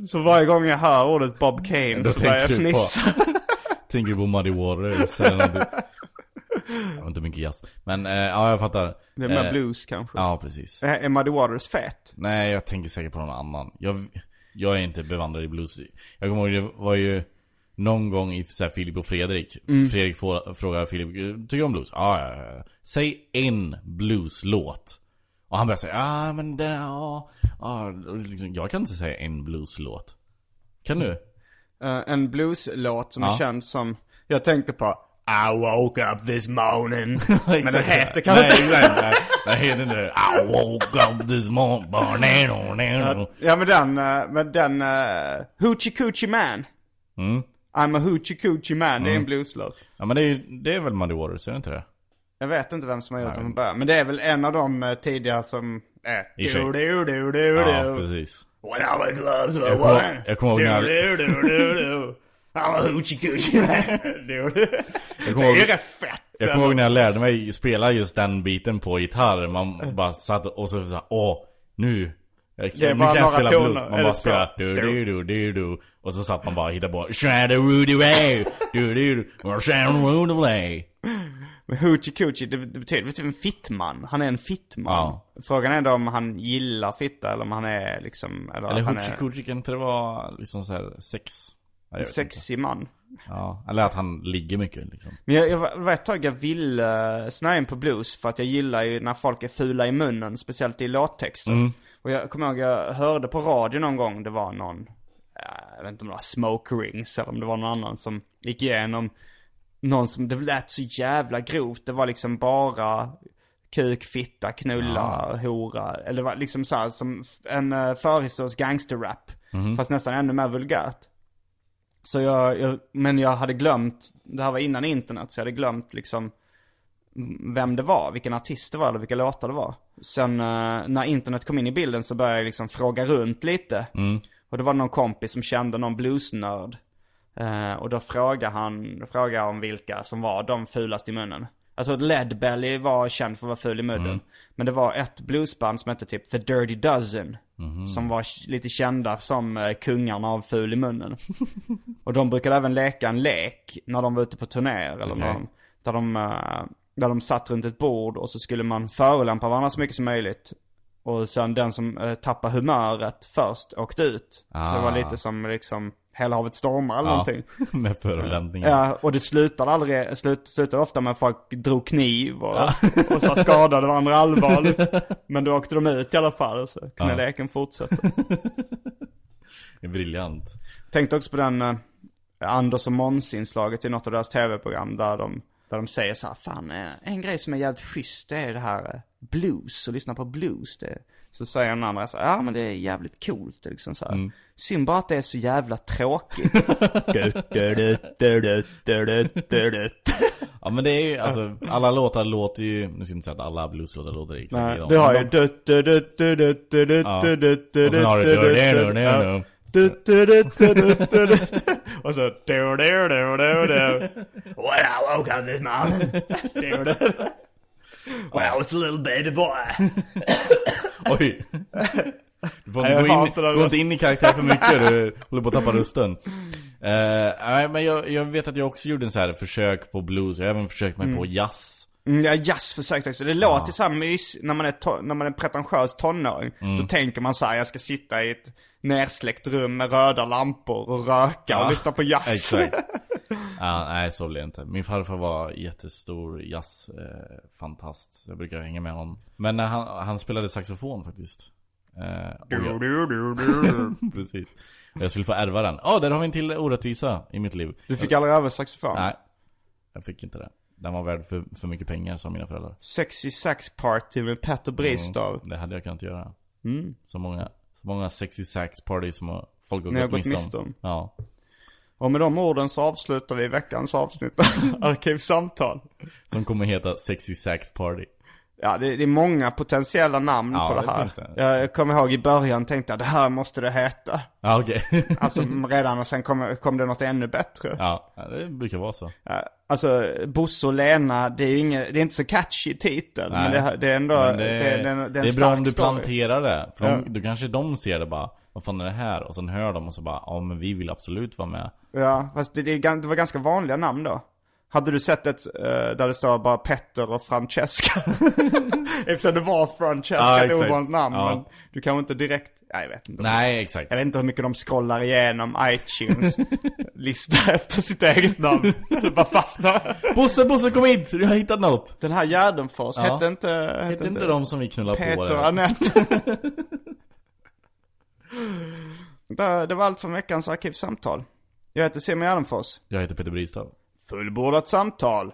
så varje gång jag hör ordet Bob Kane Då så börjar jag tänker du på- fnissa. <laughs> Tänker du på Muddy Waters? Det var inte mycket jazz. Men eh, ja, jag fattar. Det är mer Eh, blues kanske. Ja, precis. Är är Muddy Waters fet? Nej, jag tänker säkert på någon annan. Jag, jag är inte bevandrad i blues. Jag kommer ihåg, det var ju någon gång i så här, Filip och Fredrik. Mm. Fredrik får, frågar Filip, tycker du om blues? Ja, ja, ja. Säg en blueslåt. Och han börjar säga, ja men den, ja, ja. Och Liksom, jag kan inte säga en blueslåt. Kan du? Eh, en blueslåt som är Ja. känd som, jag tänker på I woke up this morning. <laughs> Men den heter kanske Nej, inte... exakt, nej. Den heter inte I woke up this morning. Ja men den, eh, men den, uh, Hoochie Coochie Man. Mm. I'm a Hoochie Coochie Man, det är en blueslåt. Ja men det är, det är väl Muddy Waters, är det inte det? Jag vet inte vem som har gjort Nej. den från början. Men det är väl en av de tidiga som sig. Du, du, du, du, Ja, precis. When I was to Jag kommer- jag kommer ihåg när Du, du, du, du, du. I'm a hoochie coochie man. Du, <laughs> du. Jag Det är ju rätt fett. Jag kommer ihåg när jag lärde mig spela just den biten på gitarr. Man bara satt och så sa åh, nu. Jag, Det är nu bara kan jag spela toner. blues. Man bara spelar du du du du du Och så satt man bara och hittade på Shadowroody du du du Shadowroody <laughs> Men hoochie coochie, det, det betyder typ en fittman. Han är en fittman. Ja. Frågan är då om han gillar fitta eller om han är liksom... Eller, Eller hoochie är coochie kan inte det vara liksom så här sex? En sexig man. Ja, eller att han ligger mycket liksom. Men jag, jag var- ett tag jag ville uh, snöa in på blues för att jag gillar ju när folk är fula i munnen, speciellt i låttexter. Mm. Och jag kommer ihåg, jag hörde på radio någon gång, det var någon, ja, jag vet inte om det var Smoke Rings eller om det var någon annan som gick igenom någon som, det lät så jävla grovt. Det var liksom bara kuk, fitta, knulla, hora. Eller det var liksom så här, som en uh, förhistorisk gangsterrap. Fast nästan ännu mer vulgärt. Så jag, jag, men jag hade glömt, det här var innan internet, så jag hade glömt liksom vem det var, vilken artist det var eller vilka låtar det var. Sen eh, när internet kom in i bilden så började jag liksom fråga runt lite. Och det var någon kompis som kände någon bluesnörd. Eh, och då frågade han, då frågade jag om vilka som var de fulaste i munnen. Jag tror att Led Belly var känd för att vara ful i munnen. Men det var ett bluesband som hette typ The Dirty Dozen. Som var lite kända som eh, kungarna av ful i munnen. och de brukade även leka en lek när de var ute på turnéer. Eller Okej. när de, där, de, eh, där de satt runt ett bord och så skulle man förolämpa varandra så mycket som möjligt. Och sen den som eh, tappade humöret först åkte ut. Så det var Ah. lite som liksom Hela havet stormar eller Ja, någonting. <laughs> med förolämpningar. Ja, och det slutade aldrig, slut, slutade ofta med att folk drog kniv och, <laughs> och så skadade varandra allvarligt. <laughs> Men då åkte de ut i alla fall så kunde Ja. leken fortsätta. Det är briljant. Tänkte också på den uh, Anders och Måns-inslaget i något av deras tv-program där de, där de säger så här, fan eh, en grej som är jävligt schysst det är det här eh, blues och lyssnar på blues. Det, så säger den andra så ja men det är jävligt coolt liksom så här. Mm. Synd bara att det är så jävla tråkigt. ja men det är ju, alltså alla låtar låter ju, nu ska jag inte säga att alla blueslåtar låter exakt Nej, du har ju ja. Och sen har du det, det, och så... When I woke up this morning. Du. Well, it's a little baby boy. <coughs> Oj. Du får inte gå, in, gå inte in i karaktär för mycket, du håller på att tappa rösten. Eh, nej men jag, jag vet att jag också gjorde en så här försök på blues, jag har även försökt mig på jazz. Mm, ja, jazz försökte också. Det låter så här mys när man är, to- när man är pretentiös tonåring. Mm. Då tänker man så här, jag ska sitta i ett nersläckt rum med röda lampor och röka Ja, och lyssna på jazz. Exakt. <laughs> Ja, nej så blev det inte. Min farfar var jättestor jazzfantast. så jag brukar hänga med honom. Men när han, han spelade saxofon faktiskt. Eh, jag, du, du, du. <laughs> precis. Jag skulle få ärva den. Ja, där har vi en till orättvisa i mitt liv. Du fick aldrig över saxofon? Nej, jag fick inte det. Den var värd för, för mycket pengar, sa mina föräldrar. Sexy Sax Party med Petter Bristav. Mm, det hade jag kunnat göra. Mm. Så många, så många sexy sax party som folk har gått gått miste om. Ja. Och med de orden så avslutar vi veckans avsnitt av <laughs> Arkivsamtal. Som kommer heta sexy sax party. Ja, det, det är många potentiella namn Ja, på det det här. det. Jag kommer ihåg i början tänkte jag det här måste det heta. Ja, okej. <laughs> Alltså redan och sen kom, kom det något ännu bättre. ja, det brukar vara så. Alltså Bosse och Lena, det är ju inget, det är inte så catchy titel. Men Nej. det, det är ändå, Men det, det, det, är en- en det är bra stark om du story. planterar det. För Ja. de, då kanske de ser det bara, vad fan är det här? Och sen hör de och så bara, ja men vi vill absolut vara med. Ja, fast det, det, var ganska vanliga namn då. Hade du sett ett eh, där det står bara Petter och Francesca? <laughs> Eftersom det var Francesca, Ja, ovanligt namn. Ja. Men du kanske inte direkt, ja, jag vet inte. Nej, exakt. Jag vet inte hur mycket de scrollar igenom iTunes <laughs> lista efter sitt eget namn. Det bara fastnar. Bosse, Bosse kom hit! Du har hittat något! Den här Gärdenfors, Ja. hette inte... Hette, Hette inte de som vi knullar på Peter där? och Anette. <laughs> det, det var allt från veckans arkivsamtal. Jag heter Simon Gärdenfors. Jag heter Peter Bristav. Fullbordat samtal.